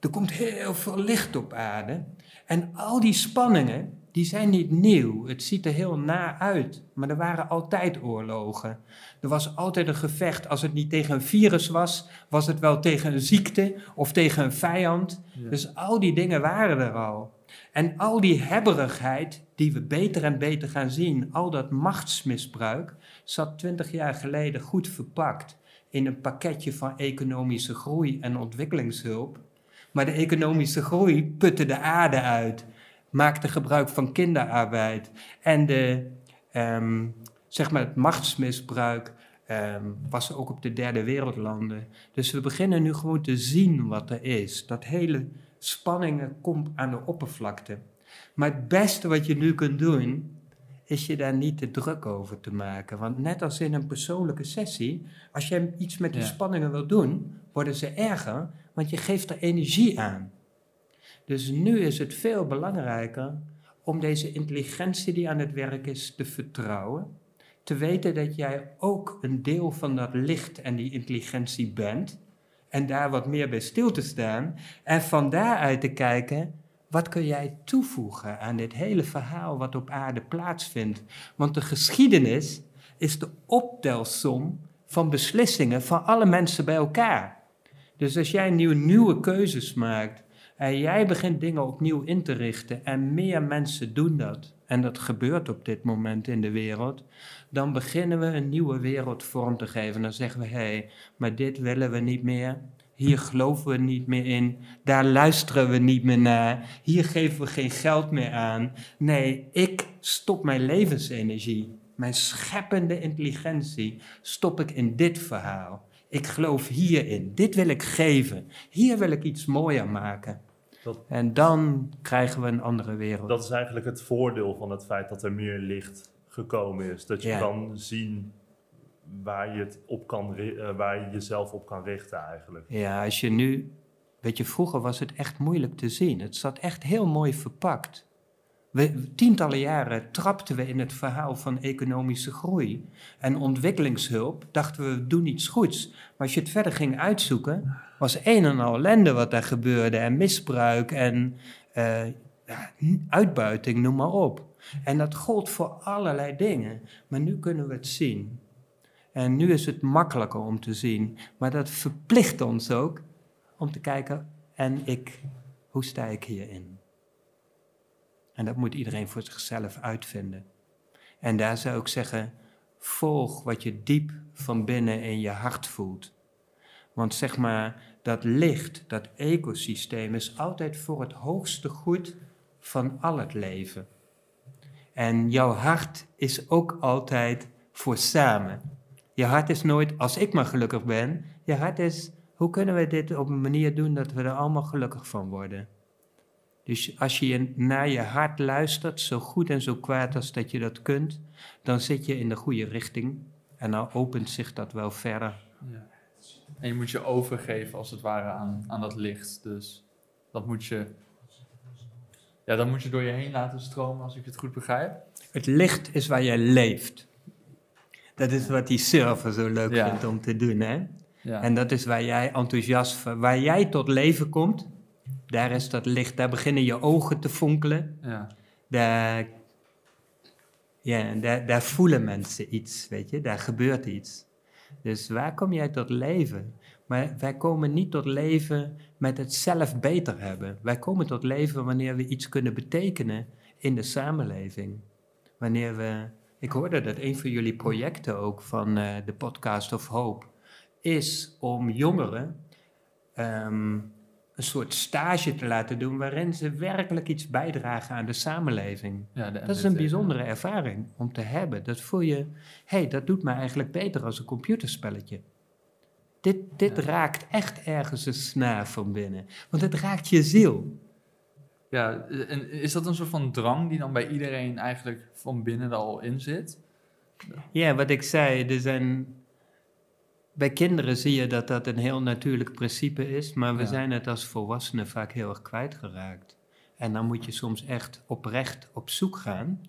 Speaker 1: Er komt heel veel licht op aarde. En al die spanningen, die zijn niet nieuw. Het ziet er heel na uit. Maar er waren altijd oorlogen. Er was altijd een gevecht. Als het niet tegen een virus was, was het wel tegen een ziekte of tegen een vijand.
Speaker 2: Ja.
Speaker 1: Dus al die dingen waren er al. En al die hebberigheid die we beter en beter gaan zien, al dat machtsmisbruik, zat twintig jaar geleden goed verpakt in een pakketje van economische groei en ontwikkelingshulp. Maar de economische groei putte de aarde uit, maakte gebruik van kinderarbeid en de, ehm, zeg maar het machtsmisbruik ehm, was ook op de derde wereldlanden. Dus we beginnen nu gewoon te zien wat er is. Dat hele spanningen komt aan de oppervlakte. Maar het beste wat je nu kunt doen, is je daar niet te druk over te maken. Want net als in een persoonlijke sessie, als je iets met die
Speaker 2: Ja.
Speaker 1: spanningen wil doen, worden ze erger, want je geeft er energie aan. Dus nu is het veel belangrijker om deze intelligentie die aan het werk is te vertrouwen. Te weten dat jij ook een deel van dat licht en die intelligentie bent. En daar wat meer bij stil te staan. En van daaruit te kijken, wat kun jij toevoegen aan dit hele verhaal wat op aarde plaatsvindt? Want de geschiedenis is de optelsom van beslissingen van alle mensen bij elkaar. Dus als jij nieuwe, nieuwe keuzes maakt en jij begint dingen opnieuw in te richten en meer mensen doen dat, en dat gebeurt op dit moment in de wereld, dan beginnen we een nieuwe wereld vorm te geven. Dan zeggen we, hé, hey, maar dit willen we niet meer. Hier geloven we niet meer in. Daar luisteren we niet meer naar. Hier geven we geen geld meer aan. Nee, ik stop mijn levensenergie, mijn scheppende intelligentie, stop ik in dit verhaal. Ik geloof hierin. Dit wil ik geven. Hier wil ik iets mooier maken.
Speaker 3: Dat-
Speaker 1: En dan krijgen we een andere wereld.
Speaker 3: Dat is eigenlijk het voordeel van het feit dat er meer licht gekomen is. Dat je
Speaker 1: Ja.
Speaker 3: kan zien waar je, het op kan, eh, waar je jezelf op kan richten eigenlijk.
Speaker 1: Ja, als je nu. Weet je, vroeger was het echt moeilijk te zien. Het zat echt heel mooi verpakt. Tientallen jaren trapten we in het verhaal van economische groei en ontwikkelingshulp. Dachten we, we doen iets goeds. Maar als je het verder ging uitzoeken, was een en al ellende wat daar gebeurde. En misbruik en eh, uitbuiting, noem maar op. En dat gold voor allerlei dingen. Maar nu kunnen we het zien. En nu is het makkelijker om te zien. Maar dat verplicht ons ook om te kijken, en ik, hoe sta ik hierin? En dat moet iedereen voor zichzelf uitvinden. En daar zou ik zeggen, volg wat je diep van binnen in je hart voelt. Want zeg maar, dat licht, dat ecosysteem is altijd voor het hoogste goed van al het leven. En jouw hart is ook altijd voor samen. Je hart is nooit, als ik maar gelukkig ben, je hart is, hoe kunnen we dit op een manier doen dat we er allemaal gelukkig van worden? Dus als je naar je hart luistert, zo goed en zo kwaad als dat je dat kunt, dan zit je in de goede richting en dan opent zich dat wel verder.
Speaker 2: Ja. En je moet je overgeven als het ware aan, aan dat licht. Dus dat moet je. Ja, dat moet je door je heen laten stromen, als ik het goed begrijp.
Speaker 1: Het licht is waar jij leeft. Dat is wat die surfer zo leuk
Speaker 2: Ja.
Speaker 1: vindt om te doen, hè?
Speaker 2: Ja.
Speaker 1: En dat is waar jij enthousiast, van- waar jij tot leven komt. Daar is dat licht, daar beginnen je ogen te fonkelen.
Speaker 2: ja.
Speaker 1: Daar, ja, daar, daar voelen mensen iets, weet je, daar gebeurt iets. Dus waar kom jij tot leven? Maar wij komen niet tot leven met het zelf beter hebben. Wij komen tot leven wanneer we iets kunnen betekenen in de samenleving. Wanneer we. Ik hoorde dat een van jullie projecten ook van eh, de podcast of Hope is om jongeren ehm, een soort stage te laten doen waarin ze werkelijk iets bijdragen aan de samenleving.
Speaker 2: Ja, de
Speaker 1: Dat is een bijzondere ervaring om te hebben. Dat voel je, hé, hey, dat doet me eigenlijk beter als een computerspelletje. Dit, dit
Speaker 2: Ja.
Speaker 1: raakt echt ergens een snaar van binnen. Want het raakt je ziel.
Speaker 2: Ja, en is dat een soort van drang die dan bij iedereen eigenlijk van binnen er al in zit?
Speaker 1: Ja, wat ik zei, er zijn... Bij kinderen zie je dat dat een heel natuurlijk principe is, maar we
Speaker 2: Ja.
Speaker 1: zijn het als volwassenen vaak heel erg kwijtgeraakt. En dan moet je soms echt oprecht op zoek gaan.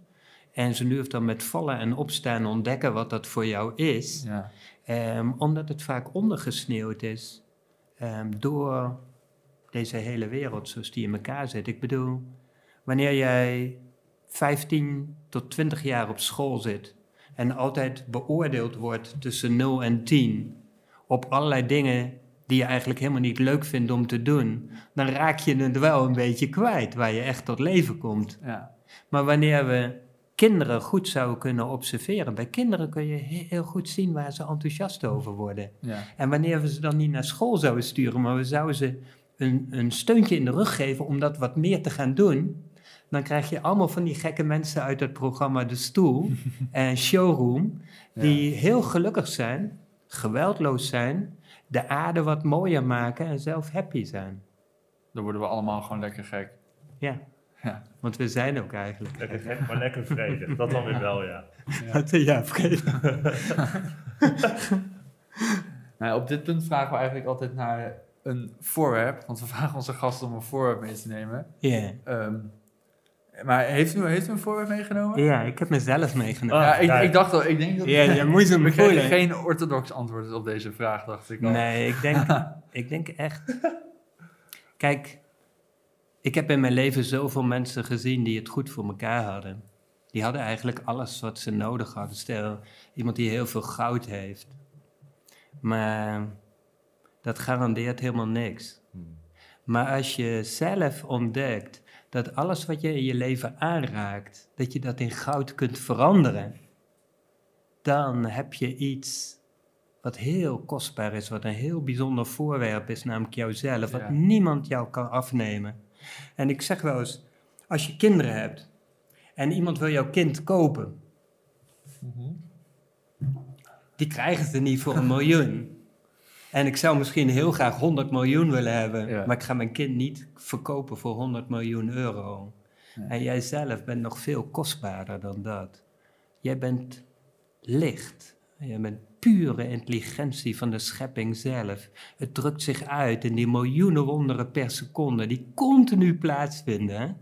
Speaker 1: En ze nu of dan met vallen en opstaan ontdekken wat dat voor jou is.
Speaker 2: Ja,
Speaker 1: Ehm, omdat het vaak ondergesneeuwd is ehm, door deze hele wereld zoals die in elkaar zit. Ik bedoel, wanneer jij 15 tot 20 jaar op school zit en altijd beoordeeld wordt tussen 0 en 10 op allerlei dingen die je eigenlijk helemaal niet leuk vindt om te doen, dan raak je het wel een beetje kwijt waar je echt tot leven komt.
Speaker 2: ja,
Speaker 1: Maar wanneer we kinderen goed zouden kunnen observeren, bij kinderen kun je he- heel goed zien waar ze enthousiast over worden.
Speaker 2: ja.
Speaker 1: En wanneer we ze dan niet naar school zouden sturen, maar we zouden ze een, een steuntje in de rug geven om dat wat meer te gaan doen, dan krijg je allemaal van die gekke mensen uit het programma De Stoel *laughs* en Showroom, die heel gelukkig zijn, geweldloos zijn, de aarde wat mooier maken en zelf happy zijn.
Speaker 2: Dan worden we allemaal gewoon lekker gek.
Speaker 1: Ja,
Speaker 2: Ja.
Speaker 1: want we zijn ook eigenlijk.
Speaker 3: Lekker gek, maar lekker vredig. Dat dan weer wel, ja. *laughs*
Speaker 1: Ja, vergeet. *laughs*
Speaker 2: Nou, op dit punt vragen we eigenlijk altijd naar een voorwerp. Want we vragen onze gasten om een voorwerp mee te nemen.
Speaker 1: Ja.
Speaker 2: Ehm, maar heeft u, heeft u een voorwerp meegenomen?
Speaker 1: Ja, ik heb mezelf meegenomen.
Speaker 3: Ah,
Speaker 2: ja, ik, dacht al, ik denk dat
Speaker 1: Ja, je moet hem voelen.
Speaker 2: geen orthodox antwoord op deze vraag, dacht ik al.
Speaker 1: Nee, ik denk, *laughs* ik denk echt. Kijk, ik heb in mijn leven zoveel mensen gezien die het goed voor elkaar hadden. Die hadden eigenlijk alles wat ze nodig hadden. Stel, iemand die heel veel goud heeft. Maar dat garandeert helemaal niks.
Speaker 3: Hmm.
Speaker 1: Maar als je zelf ontdekt dat alles wat je in je leven aanraakt, dat je dat in goud kunt veranderen, dan heb je iets wat heel kostbaar is, wat een heel bijzonder voorwerp is, namelijk jouzelf, wat
Speaker 2: Ja.
Speaker 1: niemand jou kan afnemen. En ik zeg wel eens, als je kinderen hebt en iemand wil jouw kind kopen,
Speaker 2: Mhm.
Speaker 1: die krijgen ze niet voor een miljoen. *laughs* En ik zou misschien heel graag 100 miljoen willen hebben,
Speaker 2: Ja.
Speaker 1: maar ik ga mijn kind niet verkopen voor 100 miljoen euro. En jij zelf bent nog veel kostbaarder dan dat. Jij bent licht. Je bent pure intelligentie van de schepping zelf. Het drukt zich uit in die miljoenen wonderen per seconde die continu plaatsvinden.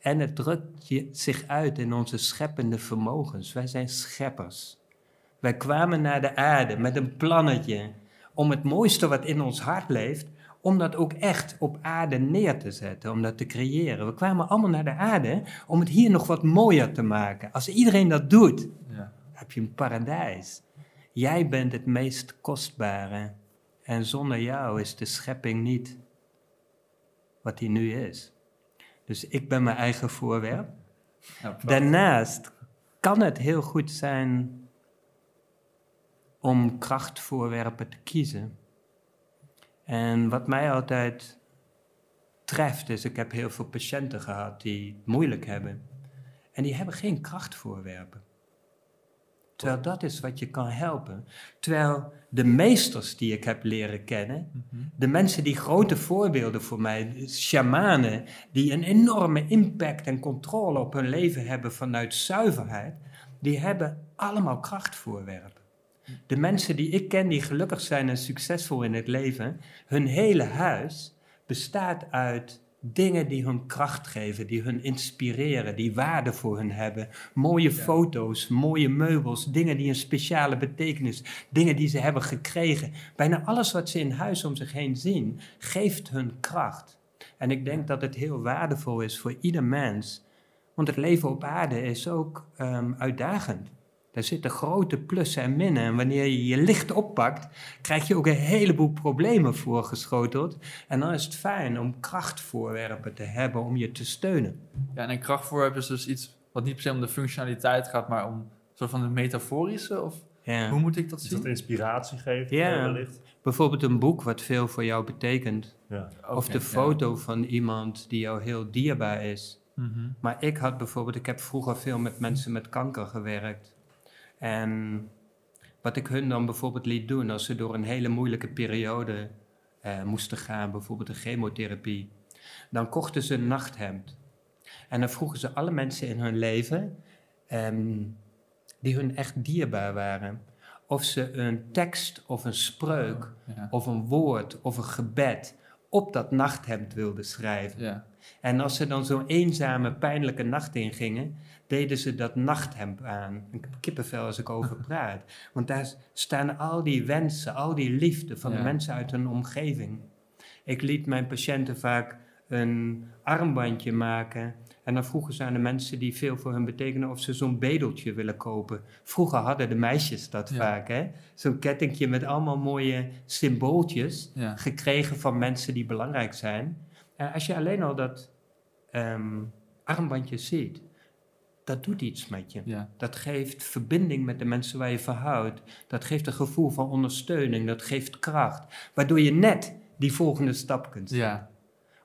Speaker 1: En het drukt zich uit in onze scheppende vermogens. Wij zijn scheppers. Wij kwamen naar de aarde met een plannetje om het mooiste wat in ons hart leeft, om dat ook echt op aarde neer te zetten, om dat te creëren. We kwamen allemaal naar de aarde om het hier nog wat mooier te maken. Als iedereen dat doet,
Speaker 2: Ja.
Speaker 1: heb je een paradijs. Jij bent het meest kostbare. En zonder jou is de schepping niet wat die nu is. Dus ik ben mijn eigen voorwerp.
Speaker 2: Ja.
Speaker 1: Daarnaast kan het heel goed zijn om krachtvoorwerpen te kiezen. En wat mij altijd treft is, ik heb heel veel patiënten gehad die het moeilijk hebben. En die hebben geen krachtvoorwerpen. Terwijl dat is wat je kan helpen. Terwijl de meesters die ik heb leren kennen,
Speaker 2: Mhm.
Speaker 1: de mensen die grote voorbeelden voor mij, shamanen, die een enorme impact en controle op hun leven hebben vanuit zuiverheid, die hebben allemaal krachtvoorwerpen. De mensen die ik ken die gelukkig zijn en succesvol in het leven, hun hele huis bestaat uit dingen die hun kracht geven, die hun inspireren, die waarde voor hun hebben. Mooie foto's, mooie meubels, dingen die een speciale betekenis, dingen die ze hebben gekregen. Bijna alles wat ze in huis om zich heen zien, geeft hun kracht. En ik denk dat het heel waardevol is voor ieder mens, want het leven op aarde is ook ehm, uitdagend. Daar zitten grote plussen en minnen. En wanneer je je licht oppakt, krijg je ook een heleboel problemen voorgeschoteld. En dan is het fijn om krachtvoorwerpen te hebben om je te steunen.
Speaker 2: Ja, en een krachtvoorwerp is dus iets wat niet per se om de functionaliteit gaat, maar om een soort van het metaforische? Of
Speaker 1: Ja.
Speaker 2: hoe moet ik dat
Speaker 3: Dus dat
Speaker 2: zien?
Speaker 3: inspiratie geeft,
Speaker 1: Ja.
Speaker 3: wellicht.
Speaker 1: Bijvoorbeeld een boek wat veel voor jou betekent.
Speaker 3: Ja.
Speaker 1: of de
Speaker 2: ja.
Speaker 1: foto van iemand die jou heel dierbaar is.
Speaker 2: Mhm.
Speaker 1: Maar ik had bijvoorbeeld, ik heb vroeger veel met mensen met kanker gewerkt. En wat ik hun dan bijvoorbeeld liet doen als ze door een hele moeilijke periode eh, moesten gaan, bijvoorbeeld de chemotherapie, dan kochten ze een nachthemd. En dan vroegen ze alle mensen in hun leven, ehm, die hun echt dierbaar waren, of ze een tekst of een spreuk
Speaker 2: Ja.
Speaker 1: of een woord of een gebed op dat nachthemd wilden schrijven.
Speaker 2: Ja.
Speaker 1: En als ze dan zo'n eenzame, pijnlijke nacht ingingen, deden ze dat nachthemd aan. Ik heb kippenvel als ik over *laughs* praat. Want daar staan al die wensen, al die liefde van de mensen uit hun omgeving. Ik liet mijn patiënten vaak een armbandje maken. En dan vroegen ze aan de mensen die veel voor hun betekenen of ze zo'n bedeltje willen kopen. Vroeger hadden de meisjes dat
Speaker 2: Ja.
Speaker 1: vaak, hè? Zo'n kettingje met allemaal mooie symbooltjes
Speaker 2: Ja.
Speaker 1: gekregen van mensen die belangrijk zijn. En als je alleen al dat ehm, armbandje ziet, dat doet iets met je.
Speaker 2: Ja.
Speaker 1: Dat geeft verbinding met de mensen waar je verhoudt. Dat geeft een gevoel van ondersteuning. Dat geeft kracht. Waardoor je net die volgende stap kunt zetten.
Speaker 2: Ja.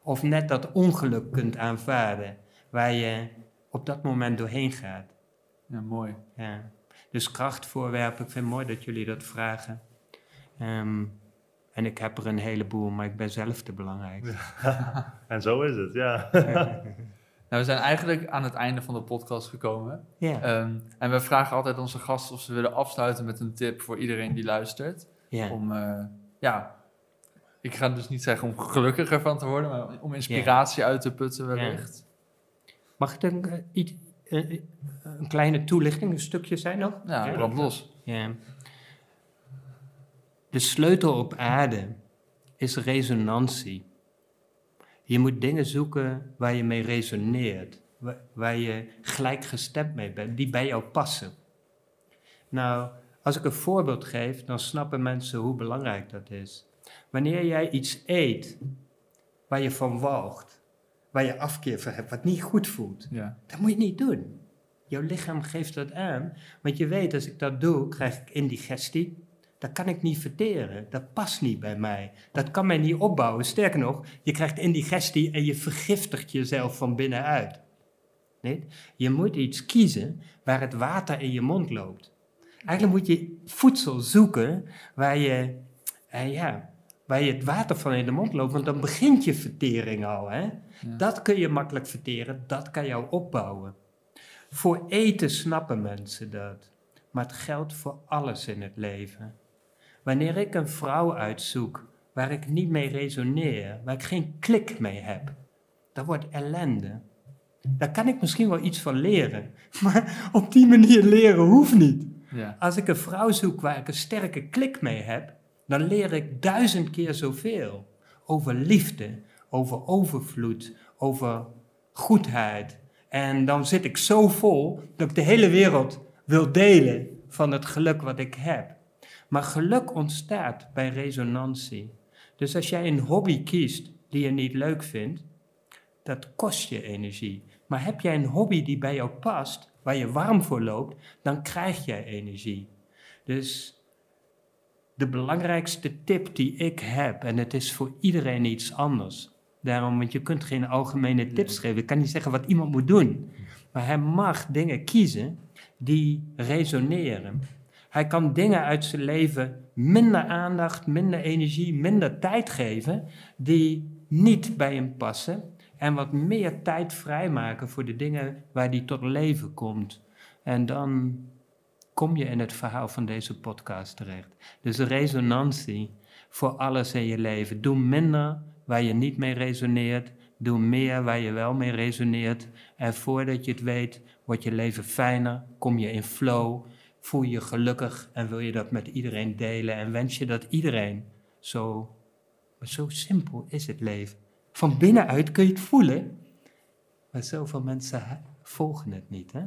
Speaker 1: Of net dat ongeluk kunt aanvaarden. Waar je op dat moment doorheen gaat.
Speaker 2: ja, mooi.
Speaker 1: Ja. Dus krachtvoorwerpen, ik vind het mooi dat jullie dat vragen. Ehm, en ik heb er een heleboel, maar ik ben zelf te belangrijk. *laughs*
Speaker 3: En zo is het, ja. *laughs*
Speaker 2: Nou, we zijn eigenlijk aan het einde van de podcast gekomen. Ehm, en we vragen altijd onze gasten of ze willen afsluiten met een tip voor iedereen die luistert. Om, eh, ja, ik ga dus niet zeggen om gelukkiger van te worden, maar om inspiratie uit te putten wellicht.
Speaker 1: Mag het een, eh, iets, eh, een kleine toelichting, een stukje zijn nog?
Speaker 2: Ja,
Speaker 3: Ja.
Speaker 2: brand los.
Speaker 1: Ja. De sleutel op aarde is resonantie. Je moet dingen zoeken waar je mee resoneert, waar, waar je gelijkgestemd mee bent, die bij jou passen. Nou, als ik een voorbeeld geef, dan snappen mensen hoe belangrijk dat is. Wanneer jij iets eet waar je van walgt, waar je afkeer van hebt, wat niet goed voelt,
Speaker 2: Ja.
Speaker 1: dat moet je niet doen. Jouw lichaam geeft dat aan. Want je weet, als ik dat doe, krijg ik indigestie. Dat kan ik niet verteren. Dat past niet bij mij. Dat kan mij niet opbouwen. Sterker nog, je krijgt indigestie en je vergiftigt jezelf van binnenuit. Nee? Je moet iets kiezen waar het water in je mond loopt. Eigenlijk moet je voedsel zoeken waar je, eh, ja, waar je het water van in de mond loopt. Want dan begint je vertering al. Hè? Dat kun je makkelijk verteren, dat kan jou opbouwen. Voor eten snappen mensen dat, maar het geldt voor alles in het leven. Wanneer ik een vrouw uitzoek waar ik niet mee resoneer, waar ik geen klik mee heb, dat wordt ellende. Daar kan ik misschien wel iets van leren, *laughs* maar op die manier leren hoeft niet.
Speaker 2: Ja.
Speaker 1: Als ik een vrouw zoek waar ik een sterke klik mee heb, dan leer ik duizend keer zoveel. Over liefde, over overvloed, over goedheid. En dan zit ik zo vol dat ik de hele wereld wil delen van het geluk wat ik heb. Maar geluk ontstaat bij resonantie. Dus als jij een hobby kiest die je niet leuk vindt, dat kost je energie. Maar heb jij een hobby die bij jou past, waar je warm voor loopt, dan krijg jij energie. Dus de belangrijkste tip die ik heb, en het is voor iedereen iets anders. Daarom, want je kunt geen algemene tips geven. Ik kan niet zeggen wat iemand moet doen. Maar hij mag dingen kiezen die resoneren. Hij kan dingen uit zijn leven minder aandacht, minder energie, minder tijd geven die niet bij hem passen. En wat meer tijd vrijmaken voor de dingen waar hij tot leven komt. En dan kom je in het verhaal van deze podcast terecht. Dus resonantie voor alles in je leven. Doe minder waar je niet mee resoneert. Doe meer waar je wel mee resoneert. En voordat je het weet, wordt je leven fijner. Kom je in flow. Voel je je gelukkig en wil je dat met iedereen delen. En wens je dat iedereen zo. Maar zo simpel is het leven. Van binnenuit kun je het voelen. Maar zoveel mensen volgen het niet, hè?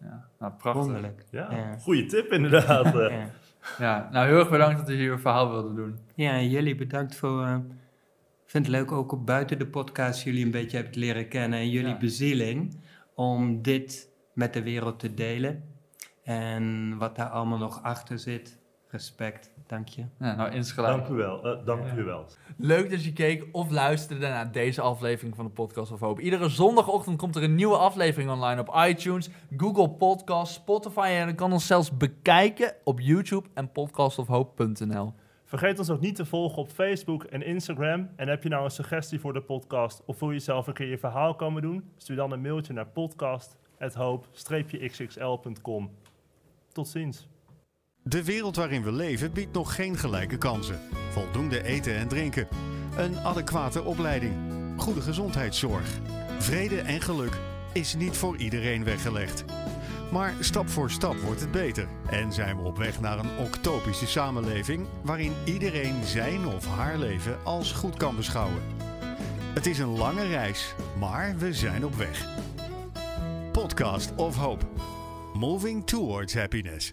Speaker 2: Ja, nou, prachtig.
Speaker 1: Wonderlijk.
Speaker 3: Ja,
Speaker 1: Ja.
Speaker 3: goede tip inderdaad. *laughs*
Speaker 1: Ja.
Speaker 2: Ja, nou heel erg bedankt dat u hier uw verhaal wilde doen.
Speaker 1: Ja, en jullie bedankt voor. eh, Ik vind het leuk ook op buiten de podcast jullie een beetje hebt leren kennen en jullie
Speaker 2: Ja.
Speaker 1: bezieling om dit met de wereld te delen. En wat daar allemaal nog achter zit. Respect, dank je.
Speaker 2: Ja, nou, insgelijks.
Speaker 3: Dank u wel. eh, dank u wel.
Speaker 5: Leuk dat je keek of luisterde naar deze aflevering van de Podcast of Hoop. Iedere zondagochtend komt er een nieuwe aflevering online op iTunes, Google Podcasts, Spotify en je kan ons zelfs bekijken op YouTube en podcastofhoop.nl.
Speaker 3: Vergeet ons ook niet te volgen op Facebook en Instagram. En heb je nou een suggestie voor de podcast of wil je zelf een keer je verhaal komen doen? Stuur dan een mailtje naar podcast.hoop-xxl.com. Tot ziens.
Speaker 4: De wereld waarin we leven biedt nog geen gelijke kansen. Voldoende eten en drinken. Een adequate opleiding. Goede gezondheidszorg. Vrede en geluk is niet voor iedereen weggelegd. Maar stap voor stap wordt het beter. En zijn we op weg naar een octopische samenleving waarin iedereen zijn of haar leven als goed kan beschouwen. Het is een lange reis, maar we zijn op weg. Podcast of Hope. Moving towards happiness.